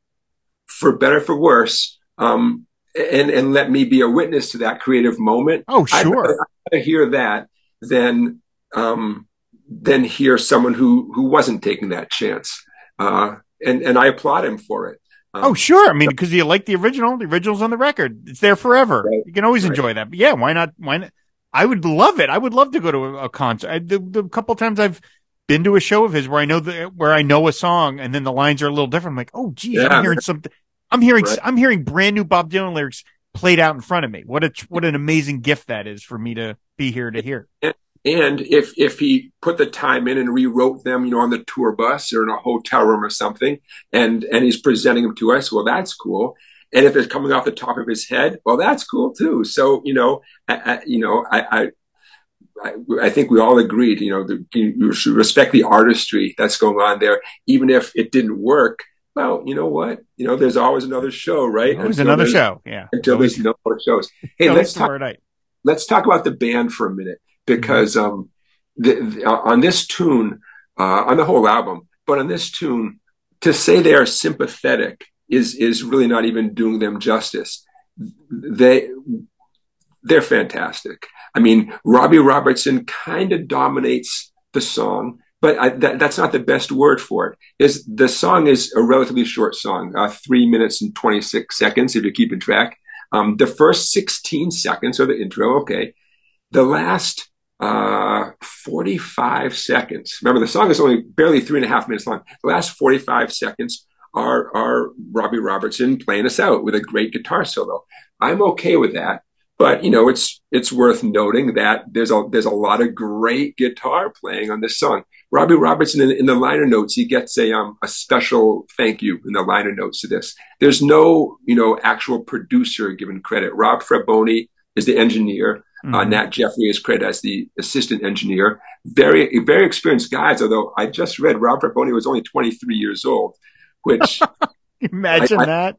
for better for worse. Um, and, and let me be a witness to that creative moment. Oh, sure. I'd rather, I'd rather hear that than, um, than hear someone who, who wasn't taking that chance. Uh, and, and I applaud him for it. Um, oh, sure. I mean, because you like the original, the original's on the record. It's there forever. Right, you can always right. enjoy that. But yeah, why not? Why not? I would love it. I would love to go to a, a concert. I, the, the couple times I've been to a show of his where I know the where I know a song and then the lines are a little different. I'm like, oh, geez, yeah. I'm hearing something. I'm hearing right. I'm hearing brand new Bob Dylan lyrics played out in front of me. What a what an amazing gift that is for me to be here to hear. And, and if if he put the time in and rewrote them, you know, on the tour bus or in a hotel room or something, and and he's presenting them to us, well, that's cool. And if it's coming off the top of his head, well, that's cool too. So, you know, I, I you know, I, I, I, think we all agreed, you know, the, you should respect the artistry that's going on there, even if it didn't work. Well, you know what? You know, there's always another show, right? There's another show, yeah. Until there's no more shows. Hey, let's talk. Let's talk about the band for a minute because mm-hmm. um, the, the, on this tune, uh, on the whole album, but on this tune, to say they are sympathetic is is really not even doing them justice. They they're fantastic. I mean, Robbie Robertson kind of dominates the song, but I, that, that's not the best word for it. Is the song is a relatively short song, uh, three minutes and twenty six seconds if you're keeping track. Um, the first sixteen seconds are the intro, okay. The last uh, 45 seconds. Remember, the song is only barely three and a half minutes long. The last 45 seconds are, are Robbie Robertson playing us out with a great guitar solo. I'm okay with that. But you know, it's it's worth noting that there's a there's a lot of great guitar playing on this song. Robbie Robertson in, in the liner notes, he gets a um a special thank you in the liner notes to this. There's no you know actual producer given credit. Rob Fraboni is the engineer. Uh, mm-hmm. Uh, Nat Jeffrey is credited as the assistant engineer. Very very experienced guys. Although I just read Rob Fraboni was only 23 years old which imagine I, that.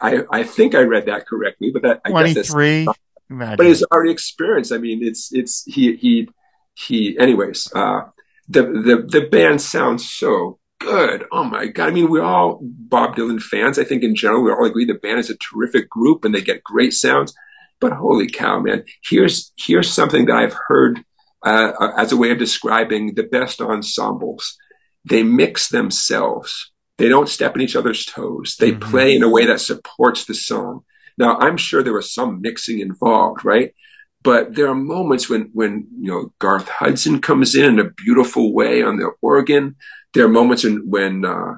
I, I think I read that correctly, but that I 23. guess that's, but it's already experience. I mean, it's it's he he he. Anyways, uh, the the the band sounds so good. Oh my god! I mean, we're all Bob Dylan fans. I think in general we all agree the band is a terrific group and they get great sounds. But holy cow, man! Here's here's something that I've heard uh, as a way of describing the best ensembles. They mix themselves they don't step in each other's toes. They mm-hmm. play in a way that supports the song. Now, I'm sure there was some mixing involved, right? But there are moments when, when, you know, Garth Hudson comes in in a beautiful way on the organ. There are moments when, when, uh,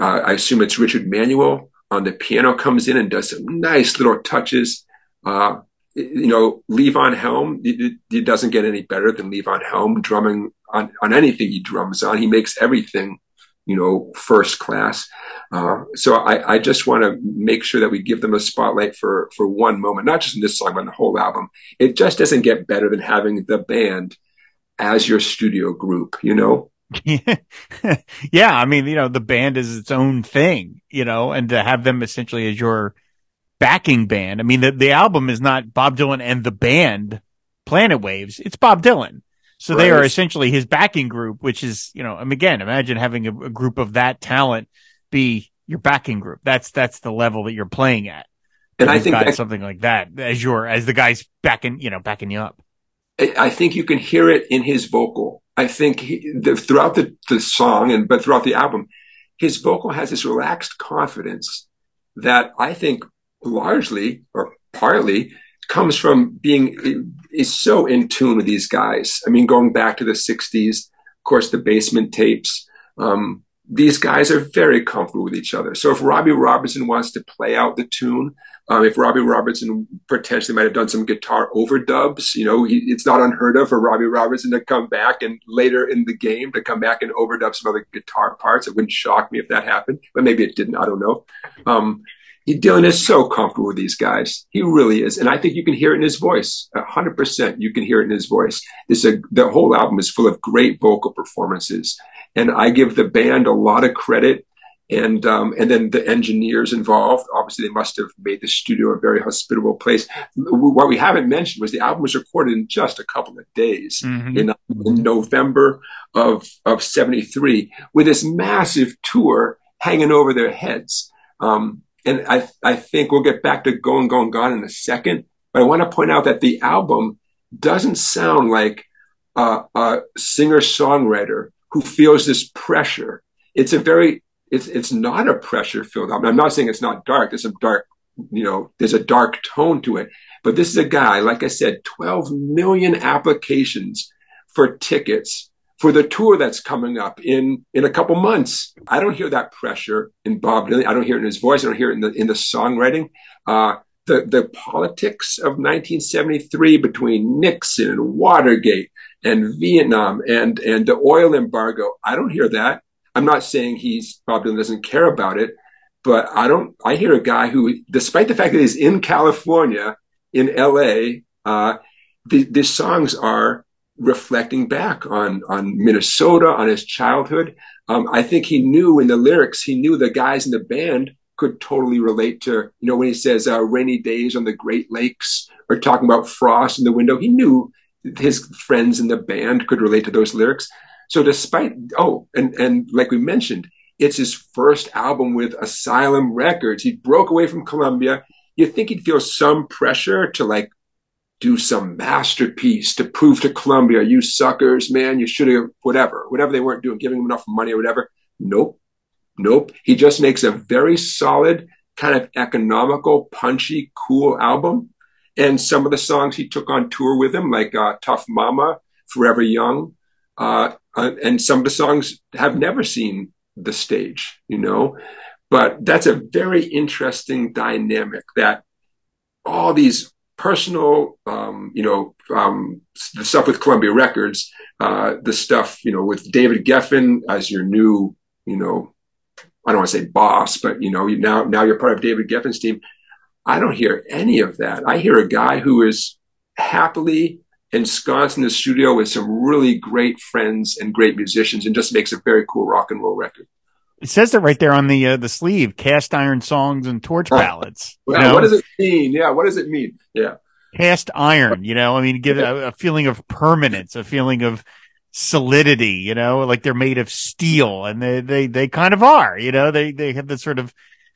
uh, I assume it's Richard Manuel on the piano comes in and does some nice little touches. Uh, you know, Levon Helm, it, it, doesn't get any better than Levon Helm drumming on, on anything he drums on. He makes everything you know, first class. Uh, so I, I just want to make sure that we give them a spotlight for for one moment, not just in this song, but in the whole album. It just doesn't get better than having the band as your studio group, you know. yeah, I mean, you know, the band is its own thing, you know, and to have them essentially as your backing band. I mean, the, the album is not Bob Dylan and the band Planet Waves. It's Bob Dylan. So right. they are essentially his backing group, which is, you know, I mean, again, imagine having a, a, group of that talent be your backing group. That's, that's the level that you're playing at. And I think something like that as your, as the guys backing, you know, backing you up. I think you can hear it in his vocal. I think he, the, throughout the, the song and, but throughout the album, his vocal has this relaxed confidence that I think largely or partly comes from being is so in tune with these guys. I mean, going back to the '60s, of course, the basement tapes. Um, these guys are very comfortable with each other. So if Robbie Robertson wants to play out the tune, um, if Robbie Robertson potentially might have done some guitar overdubs, you know, he, it's not unheard of for Robbie Robertson to come back and later in the game to come back and overdub some other guitar parts. It wouldn't shock me if that happened, but maybe it didn't. I don't know. Um, Dylan is so comfortable with these guys. He really is. And I think you can hear it in his voice. A hundred percent. You can hear it in his voice. This, a, the whole album is full of great vocal performances. And I give the band a lot of credit. And, um, and then the engineers involved, obviously they must have made the studio a very hospitable place. What we haven't mentioned was the album was recorded in just a couple of days mm-hmm. in, in November of, of 73 with this massive tour hanging over their heads. Um, and I, I think we'll get back to Going, Going, Gone in a second. But I want to point out that the album doesn't sound like a, a singer songwriter who feels this pressure. It's a very, it's, it's not a pressure filled album. I'm not saying it's not dark. There's some dark, you know, there's a dark tone to it. But this is a guy, like I said, 12 million applications for tickets for the tour that's coming up in in a couple months. I don't hear that pressure in Bob Dylan. I don't hear it in his voice. I don't hear it in the in the songwriting. Uh, the the politics of 1973 between Nixon and Watergate and Vietnam and and the oil embargo. I don't hear that. I'm not saying he's Bob Dylan doesn't care about it, but I don't. I hear a guy who, despite the fact that he's in California, in L.A., uh, the, the songs are reflecting back on on Minnesota, on his childhood. Um, I think he knew in the lyrics, he knew the guys in the band could totally relate to, you know, when he says uh, rainy days on the Great Lakes or talking about frost in the window, he knew his friends in the band could relate to those lyrics. So despite, oh, and, and like we mentioned, it's his first album with Asylum Records. He broke away from Columbia. You think he'd feel some pressure to like do some masterpiece to prove to Columbia, you suckers, man, you should have, whatever, whatever they weren't doing, giving him enough money or whatever. Nope. Nope. He just makes a very solid, kind of economical, punchy, cool album. And some of the songs he took on tour with him, like uh, Tough Mama, Forever Young, uh, uh and some of the songs have never seen the stage, you know. But that's a very interesting dynamic that all these personal, um, you know, um, the stuff with Columbia Records, uh, the stuff, you know, with David Geffen as your new, you know, I don't want to say boss, but you know, now now you're part of David Geffen's team. I don't hear any of that. I hear a guy who is happily ensconced in the studio with some really great friends and great musicians, and just makes a very cool rock and roll record. It says it right there on the uh, the sleeve: cast iron songs and torch ballads. well, you know? What does it mean? Yeah, what does it mean? Yeah, cast iron. You know, I mean, give a, a feeling of permanence, a feeling of solidity. You know, like they're made of steel, and they they they kind of are. You know, they they have this sort of.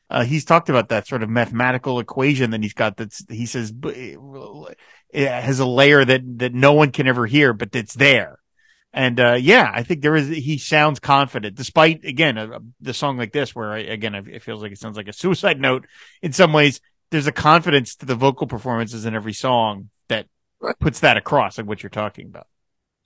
Uh, he's talked about that sort of mathematical equation that he's got. That's he says it has a layer that that no one can ever hear, but it's there and uh, yeah, I think there is. He sounds confident, despite again a, a, the song like this, where I, again it feels like it sounds like a suicide note in some ways. There's a confidence to the vocal performances in every song that right. puts that across, like what you're talking about.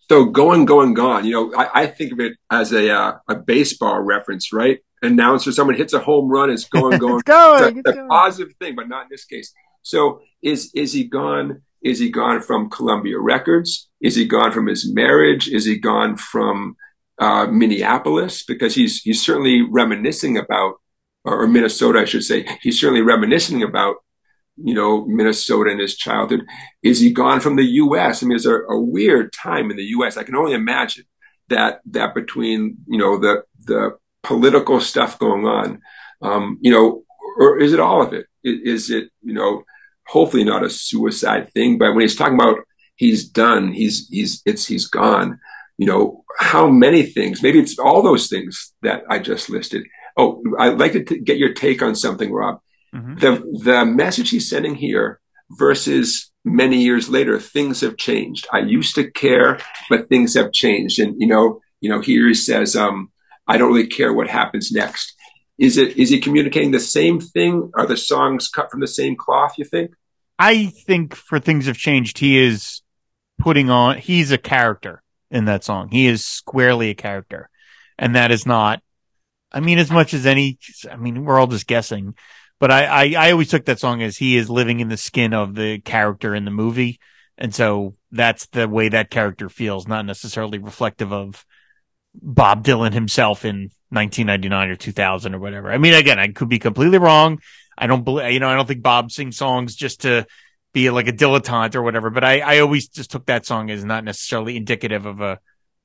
So going, going, gone. You know, I, I think of it as a uh, a baseball reference, right? Announcer, someone hits a home run, it's going, going. it's going. It's, a, it's a positive thing, but not in this case. So is is he gone? Is he gone from Columbia Records? Is he gone from his marriage? Is he gone from uh, Minneapolis because he's he's certainly reminiscing about, or Minnesota, I should say. He's certainly reminiscing about, you know, Minnesota in his childhood. Is he gone from the U.S.? I mean, it's a, a weird time in the U.S. I can only imagine that that between you know the the political stuff going on, um, you know, or is it all of it? Is it you know, hopefully not a suicide thing, but when he's talking about he's done, he's he's it's he's gone you know, how many things, maybe it's all those things that I just listed. Oh, I'd like to t- get your take on something, Rob. Mm-hmm. The, the message he's sending here versus many years later, things have changed. I used to care, but things have changed. And, you know, you know, here he says, um, I don't really care what happens next. Is it, is he communicating the same thing? Are the songs cut from the same cloth, you think? I think for things have changed. He is putting on, he's a character in that song. He is squarely a character. And that is not, I mean, as much as any, I mean, we're all just guessing, but I, I, I always took that song as he is living in the skin of the character in the movie. And so that's the way that character feels, not necessarily reflective of Bob Dylan himself in 1999 or 2000 or whatever. I mean, again, I could be completely wrong. I don't believe, you know, I don't think Bob sings songs just to be like a dilettante or whatever. But I, I always just took that song as not necessarily indicative of a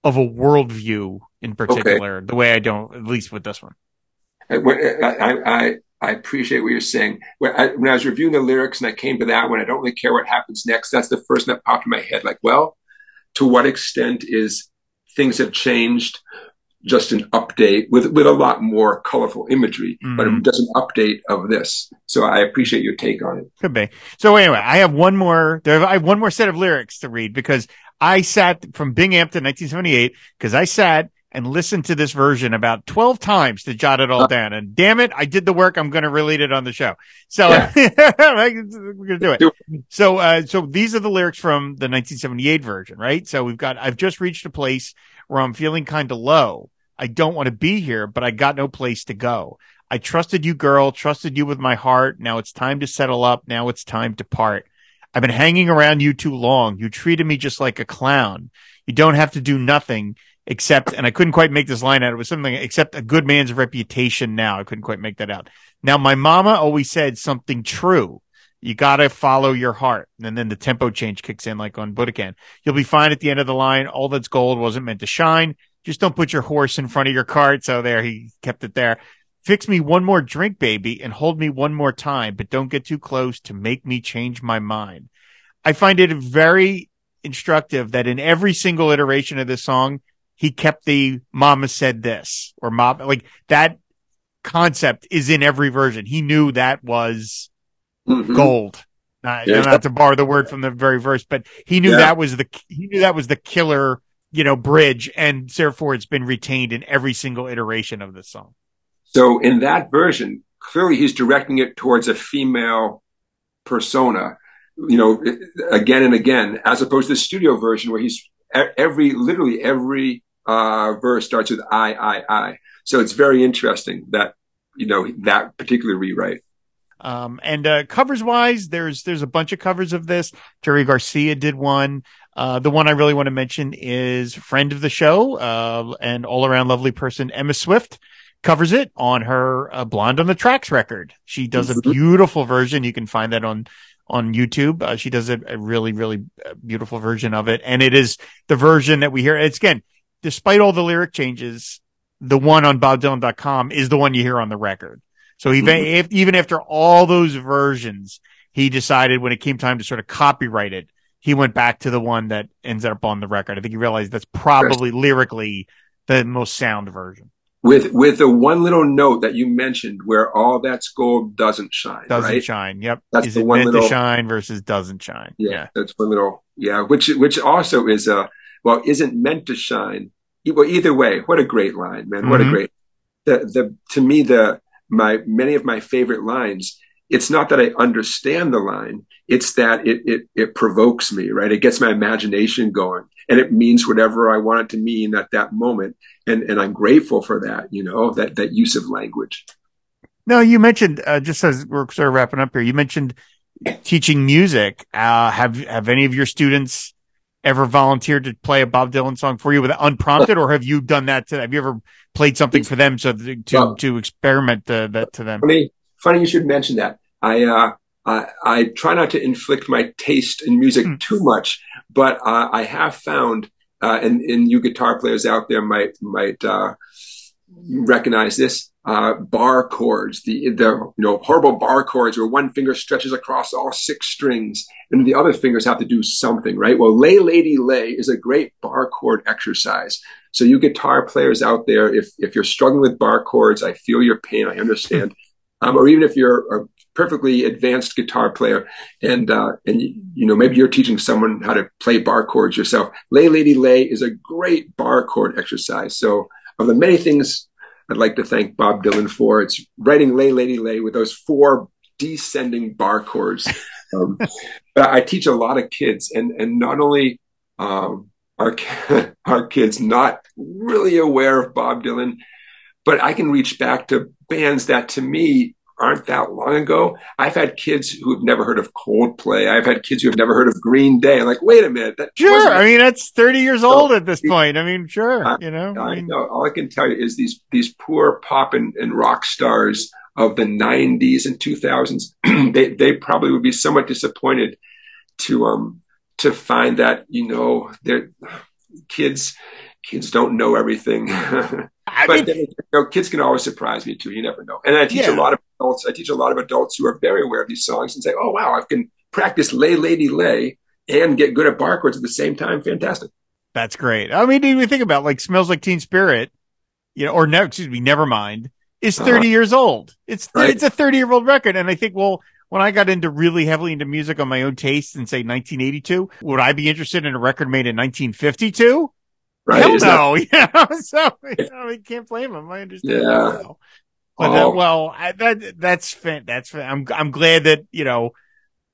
of a worldview in particular. Okay. The way I don't, at least with this one. I, I, I appreciate what you're saying. When I, when I was reviewing the lyrics and I came to that one, I don't really care what happens next. That's the first that popped in my head. Like, well, to what extent is things have changed? just an update with with a lot more colorful imagery, mm-hmm. but just an update of this. So I appreciate your take on it. Could be. So anyway, I have one more. There, I have one more set of lyrics to read because I sat from Binghamton 1978 because I sat and listened to this version about 12 times to jot it all uh, down. And damn it, I did the work. I'm going to relate it on the show. So yeah. we're going to do it. Do it. So, uh, so these are the lyrics from the 1978 version, right? So we've got, I've just reached a place where I'm feeling kind of low. I don't want to be here, but I got no place to go. I trusted you, girl, trusted you with my heart. Now it's time to settle up. Now it's time to part. I've been hanging around you too long. You treated me just like a clown. You don't have to do nothing except, and I couldn't quite make this line out. It was something except a good man's reputation now. I couldn't quite make that out. Now, my mama always said something true. You gotta follow your heart. And then the tempo change kicks in like on Budokan. You'll be fine at the end of the line. All that's gold wasn't meant to shine. Just don't put your horse in front of your cart. So there, he kept it there. Fix me one more drink, baby, and hold me one more time, but don't get too close to make me change my mind. I find it very instructive that in every single iteration of this song, he kept the mama said this or mom, like that concept is in every version. He knew that was mm-hmm. gold. Not, yeah. not to borrow the word from the very verse, but he knew yeah. that was the, he knew that was the killer you know, bridge, and therefore it's been retained in every single iteration of the song. So in that version, clearly he's directing it towards a female persona, you know, again and again, as opposed to the studio version where he's every, literally every uh, verse starts with I, I, I. So it's very interesting that, you know, that particular rewrite. Um, and uh, covers wise, there's there's a bunch of covers of this. Jerry Garcia did one. Uh, the one I really want to mention is friend of the show uh, and all around lovely person Emma Swift covers it on her uh, Blonde on the Tracks record. She does a mm-hmm. beautiful version. You can find that on on YouTube. Uh, she does a, a, really really uh, beautiful version of it, and it is the version that we hear. It's again, despite all the lyric changes, the one on BobDylan.com is the one you hear on the record. So even mm-hmm. if, even after all those versions, he decided when it came time to sort of copyright it he went back to the one that ends up on the record. I think he realized that's probably lyrically the most sound version. With with the one little note that you mentioned, where all that's gold doesn't shine. Doesn't right? shine. Yep. That's is the one little shine versus doesn't shine. Yeah, yeah, that's one little. Yeah, which which also is a well isn't meant to shine. Well, either way, what a great line, man! What mm-hmm. a great. The the to me the my many of my favorite lines it's not that I understand the line. It's that it, it, it provokes me, right? It gets my imagination going and it means whatever I want it to mean at that moment. And, and I'm grateful for that, you know, that, that use of language. No, you mentioned, uh, just as we're sort of wrapping up here, you mentioned teaching music. Uh, have, have any of your students ever volunteered to play a Bob Dylan song for you with unprompted, or have you done that to? Have you ever played something for them so to to, Well- to experiment uh, that to them? Funny, funny you should mention that. I, uh, I, I try not to inflict my taste in music Hmm. too much, but uh, I have found, uh, and, and you guitar players out there might might uh, recognize this. Uh, bar chords, the the you know horrible bar chords where one finger stretches across all six strings and the other fingers have to do something, right? Well, lay lady lay is a great bar chord exercise. So you guitar players out there, if if you're struggling with bar chords, I feel your pain. I understand. Um, or even if you're a perfectly advanced guitar player and uh, and you, you know maybe you're teaching someone how to play bar chords yourself. Lay lady lay is a great bar chord exercise. So of the many things I'd like to thank Bob Dylan for, it's writing lay lady lay with those four descending bar chords. Um, but I teach a lot of kids, and and not only um, are are kids not really aware of Bob Dylan, but I can reach back to bands that to me aren't that long ago. I've had kids who have never heard of Coldplay. I've had kids who have never heard of Green Day. I'm like, wait a minute, that Sure. I mean, that's 30 years old at this point. I mean, sure. I- You know, I I mean, know. All I can tell you is these these poor pop and, and rock stars of the '90s and 2000s. they they probably would be somewhat disappointed to um to find that you know their kids kids don't know everything. But mean, then, you know, kids can always surprise me too. You never know. And I teach Yeah. a lot of adults. I teach a lot of adults who are very aware of these songs and say, "Oh wow, I can practice lay lady lay." And get good at bar chords at the same time. Fantastic. that's great. I mean, even think about like smells like teen spirit, you know, or no, excuse me, never mind is uh-huh. 30 years old. It's, Right. it's a 30 year old record. And I think, well, when I got into really heavily into music on my own taste in say 1982, would I be interested in a record made in 1952? Right? Hell that- no. You know, so you know, I can't blame him. I understand. Yeah. that now. But that, well, I, that that's fan, that's fan. I'm I'm glad that you know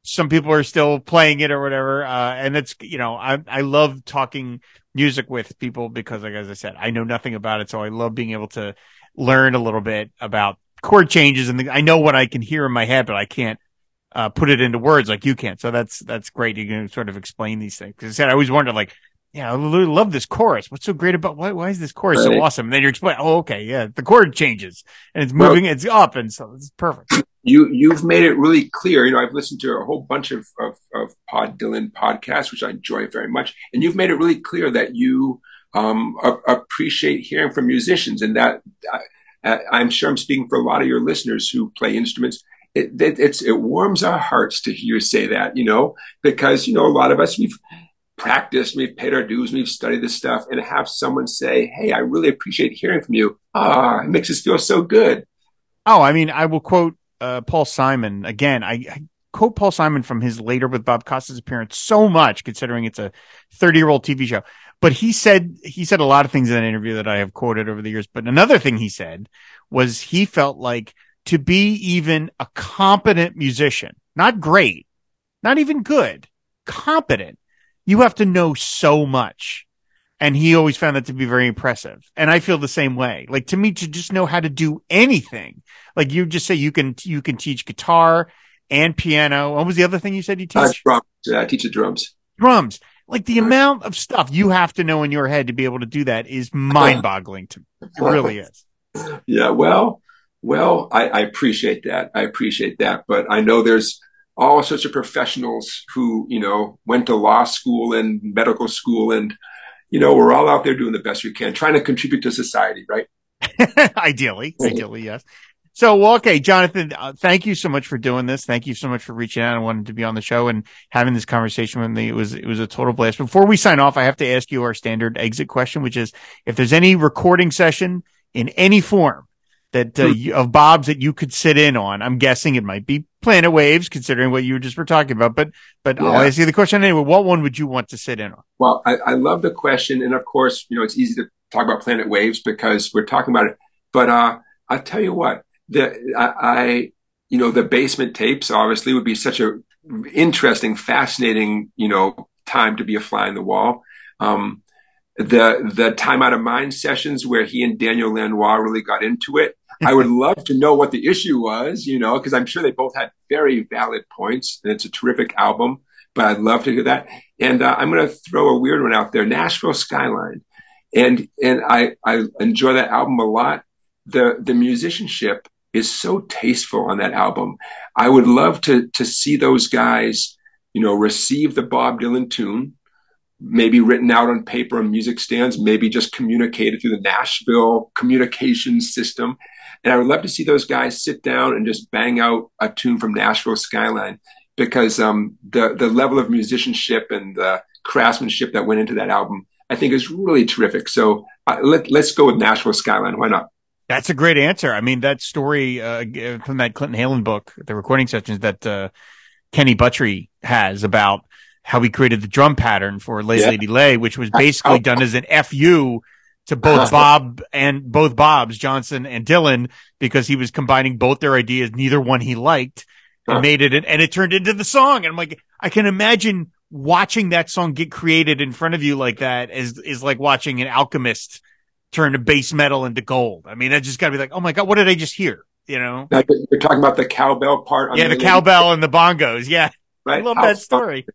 some people are still playing it or whatever. Uh, and it's you know I I love talking music with people because like as I said I know nothing about it, so I love being able to learn a little bit about chord changes and the, I know what I can hear in my head, but I can't uh, put it into words like you can. So that's that's great. You can sort of explain these things because I said I always wondered like. Yeah, I love this chorus. What's so great about why? Why is this chorus Right. so awesome? And then you're explaining. Oh, okay, yeah, the chord changes and it's Well- moving. it's up, and so it's perfect. you you've made it really clear. You know, I've listened to a whole bunch of of, of Pod Dylan podcasts, which I enjoy very much, and you've made it really clear that you um, a- appreciate hearing from musicians, and that I, I'm sure I'm speaking for a lot of your listeners who play instruments. It, it, it's it warms our hearts to hear you say that, you know, because you know a lot of us we've practiced, we've paid our dues, we've studied this stuff, and have someone say, "Hey, I really appreciate hearing from you," ah, it makes us feel so good. Oh, I mean, I will quote uh, Paul Simon again. I, I quote Paul Simon from his later with Bob Costas appearance so much, considering it's a 30 year old TV show. But he said he said a lot of things in that interview that I have quoted over the years. But another thing he said was he felt like to be even a competent musician, not great, not even good, competent, you have to know so much. And he always found that to be very impressive. And I feel the same way. Like to me, to just know how to do anything, like you just say you can, you can teach guitar and piano. What was the other thing you said you Uh, teach? drums, uh, I teach the drums. Drums. Like the amount of stuff you have to know in your head to be able to do that is mind boggling to me. It really is. Yeah, well, well, I, I appreciate that. I appreciate that. But I know there's all sorts of professionals who, you know, went to law school and medical school and, you know, we're all out there doing the best we can, trying to contribute to society, right? ideally, ideally, yes. So, well, okay, Jonathan, uh, thank you so much for doing this. Thank you so much for reaching out and wanting to be on the show and having this conversation with me. It was, it was a total blast. Before we sign off, I have to ask you our standard exit question, which is if there's any recording session in any form that, uh, Hmm. you, of Bob's that you could sit in on, I'm guessing it might be Planet Waves, considering what you just were talking about, but, but I'll ask you the question anyway. What one would you want to sit in on? Well, I, I love the question. And of course, you know, it's easy to talk about planet waves because we're talking about it. But, uh, I'll tell you what, the, I, I, you know, the basement tapes obviously would be such a interesting, fascinating, you know, time to be a fly in the wall. Um, the, the time out of mind sessions where he and Daniel Lanois really got into it. I would love to know what the issue was, you know, because I'm sure they both had very valid points and it's a terrific album. but I'd love to hear that. And uh, I'm going to throw a weird one out there: Nashville Skyline, and and I I enjoy that album a lot. The the musicianship is so tasteful on that album. I would love to to see those guys, you know, receive the Bob Dylan tune, maybe written out on paper on music stands, maybe just communicated through the Nashville communications system. And I would love to see those guys sit down and just bang out a tune from Nashville Skyline because um, the the level of musicianship and the craftsmanship that went into that album, I think, is really terrific. So uh, let, let's go with Nashville Skyline. Why not? That's a great answer. I mean, that story uh, from that Clinton Heylin book, the recording sessions that uh, Kenny Buttrey has about how he created the drum pattern for Lay Yeah. Lady Lay, which was basically done as an FU to both Bob and both Bobs, Johnson and Dylan, because he was combining both their ideas, neither one he liked, and made it, and it turned into the song. And I'm like, I can imagine watching that song get created in front of you like that is, is like watching an alchemist turn a base metal into gold. I mean, I just gotta be like, oh my God, what did I just hear? You know? Now, you're talking about the cowbell part. Yeah, the Lady- cowbell and the bongos. Yeah. right? I love How that story.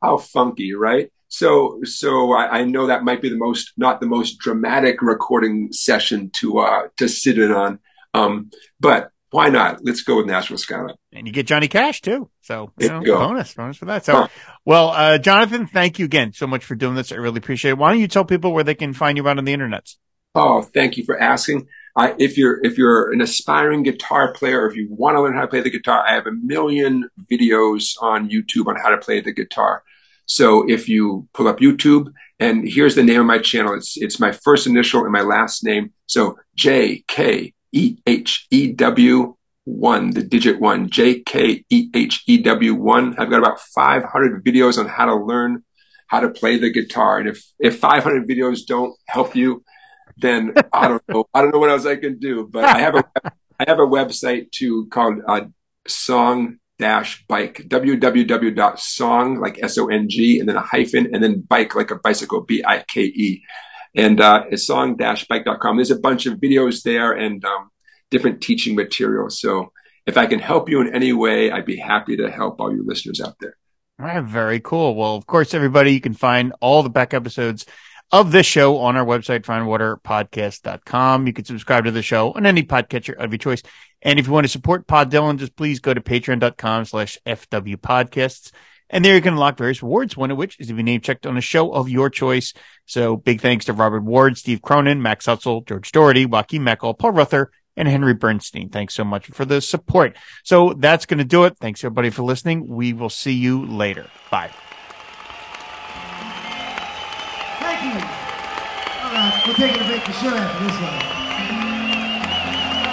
how funky, right? So, so I, I know that might be the most, not the most dramatic recording session to uh to sit in on, um, but why not? Let's go with Nashville Skyline. And you get Johnny Cash too. So, you know, you bonus, bonus for that. So, Huh. well, uh, Jonathan, thank you again so much for doing this. I really appreciate it. Why don't you tell people where they can find you out on the internet? Oh, thank you for asking. I, if you're if you're an aspiring guitar player, if you want to learn how to play the guitar, I have a million videos on YouTube on how to play the guitar. So if you pull up YouTube, and here's the name of my channel. It's it's my first initial and my last name. So J K E H E W one, the digit one, J K E H E W one. I've got about 500 videos on how to learn how to play the guitar. And if if 500 videos don't help you, then I don't know. I don't know what else I can do. But I have a I have a website too called uh, Song Dash Bike www.song like S O N G and then a hyphen and then bike like a bicycle B I K E and uh, it's song dash bike.com. There's a bunch of videos there and um, different teaching materials. So if I can help you in any way, I'd be happy to help all your listeners out there. All right, very cool. Well, of course, everybody, you can find all the back episodes of this show on our website, fireandwaterpodcast.com. You can subscribe to the show on any podcatcher of your choice. And if you want to support Pod Dylan, just please go to patreon.com slash FW podcasts. And there you can unlock various rewards, one of which is to be name checked on a show of your choice. So big thanks to Robert Ward, Steve Cronin, Max Hutzel, George Doherty, Joaquin Meckel, Paul Ruther, and Henry Bernstein. Thanks so much for the support. So that's going to do it. Thanks everybody for listening. We will see you later. Bye. Thank you. All right, we're taking a break for sure after this one.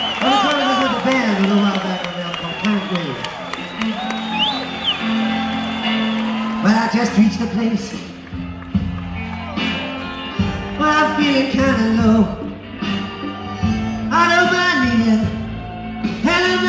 I was trying to visit the band a little while back on the called Planet Wave. But I just reached a place where I'm feeling kinda low. I don't mind leaving, and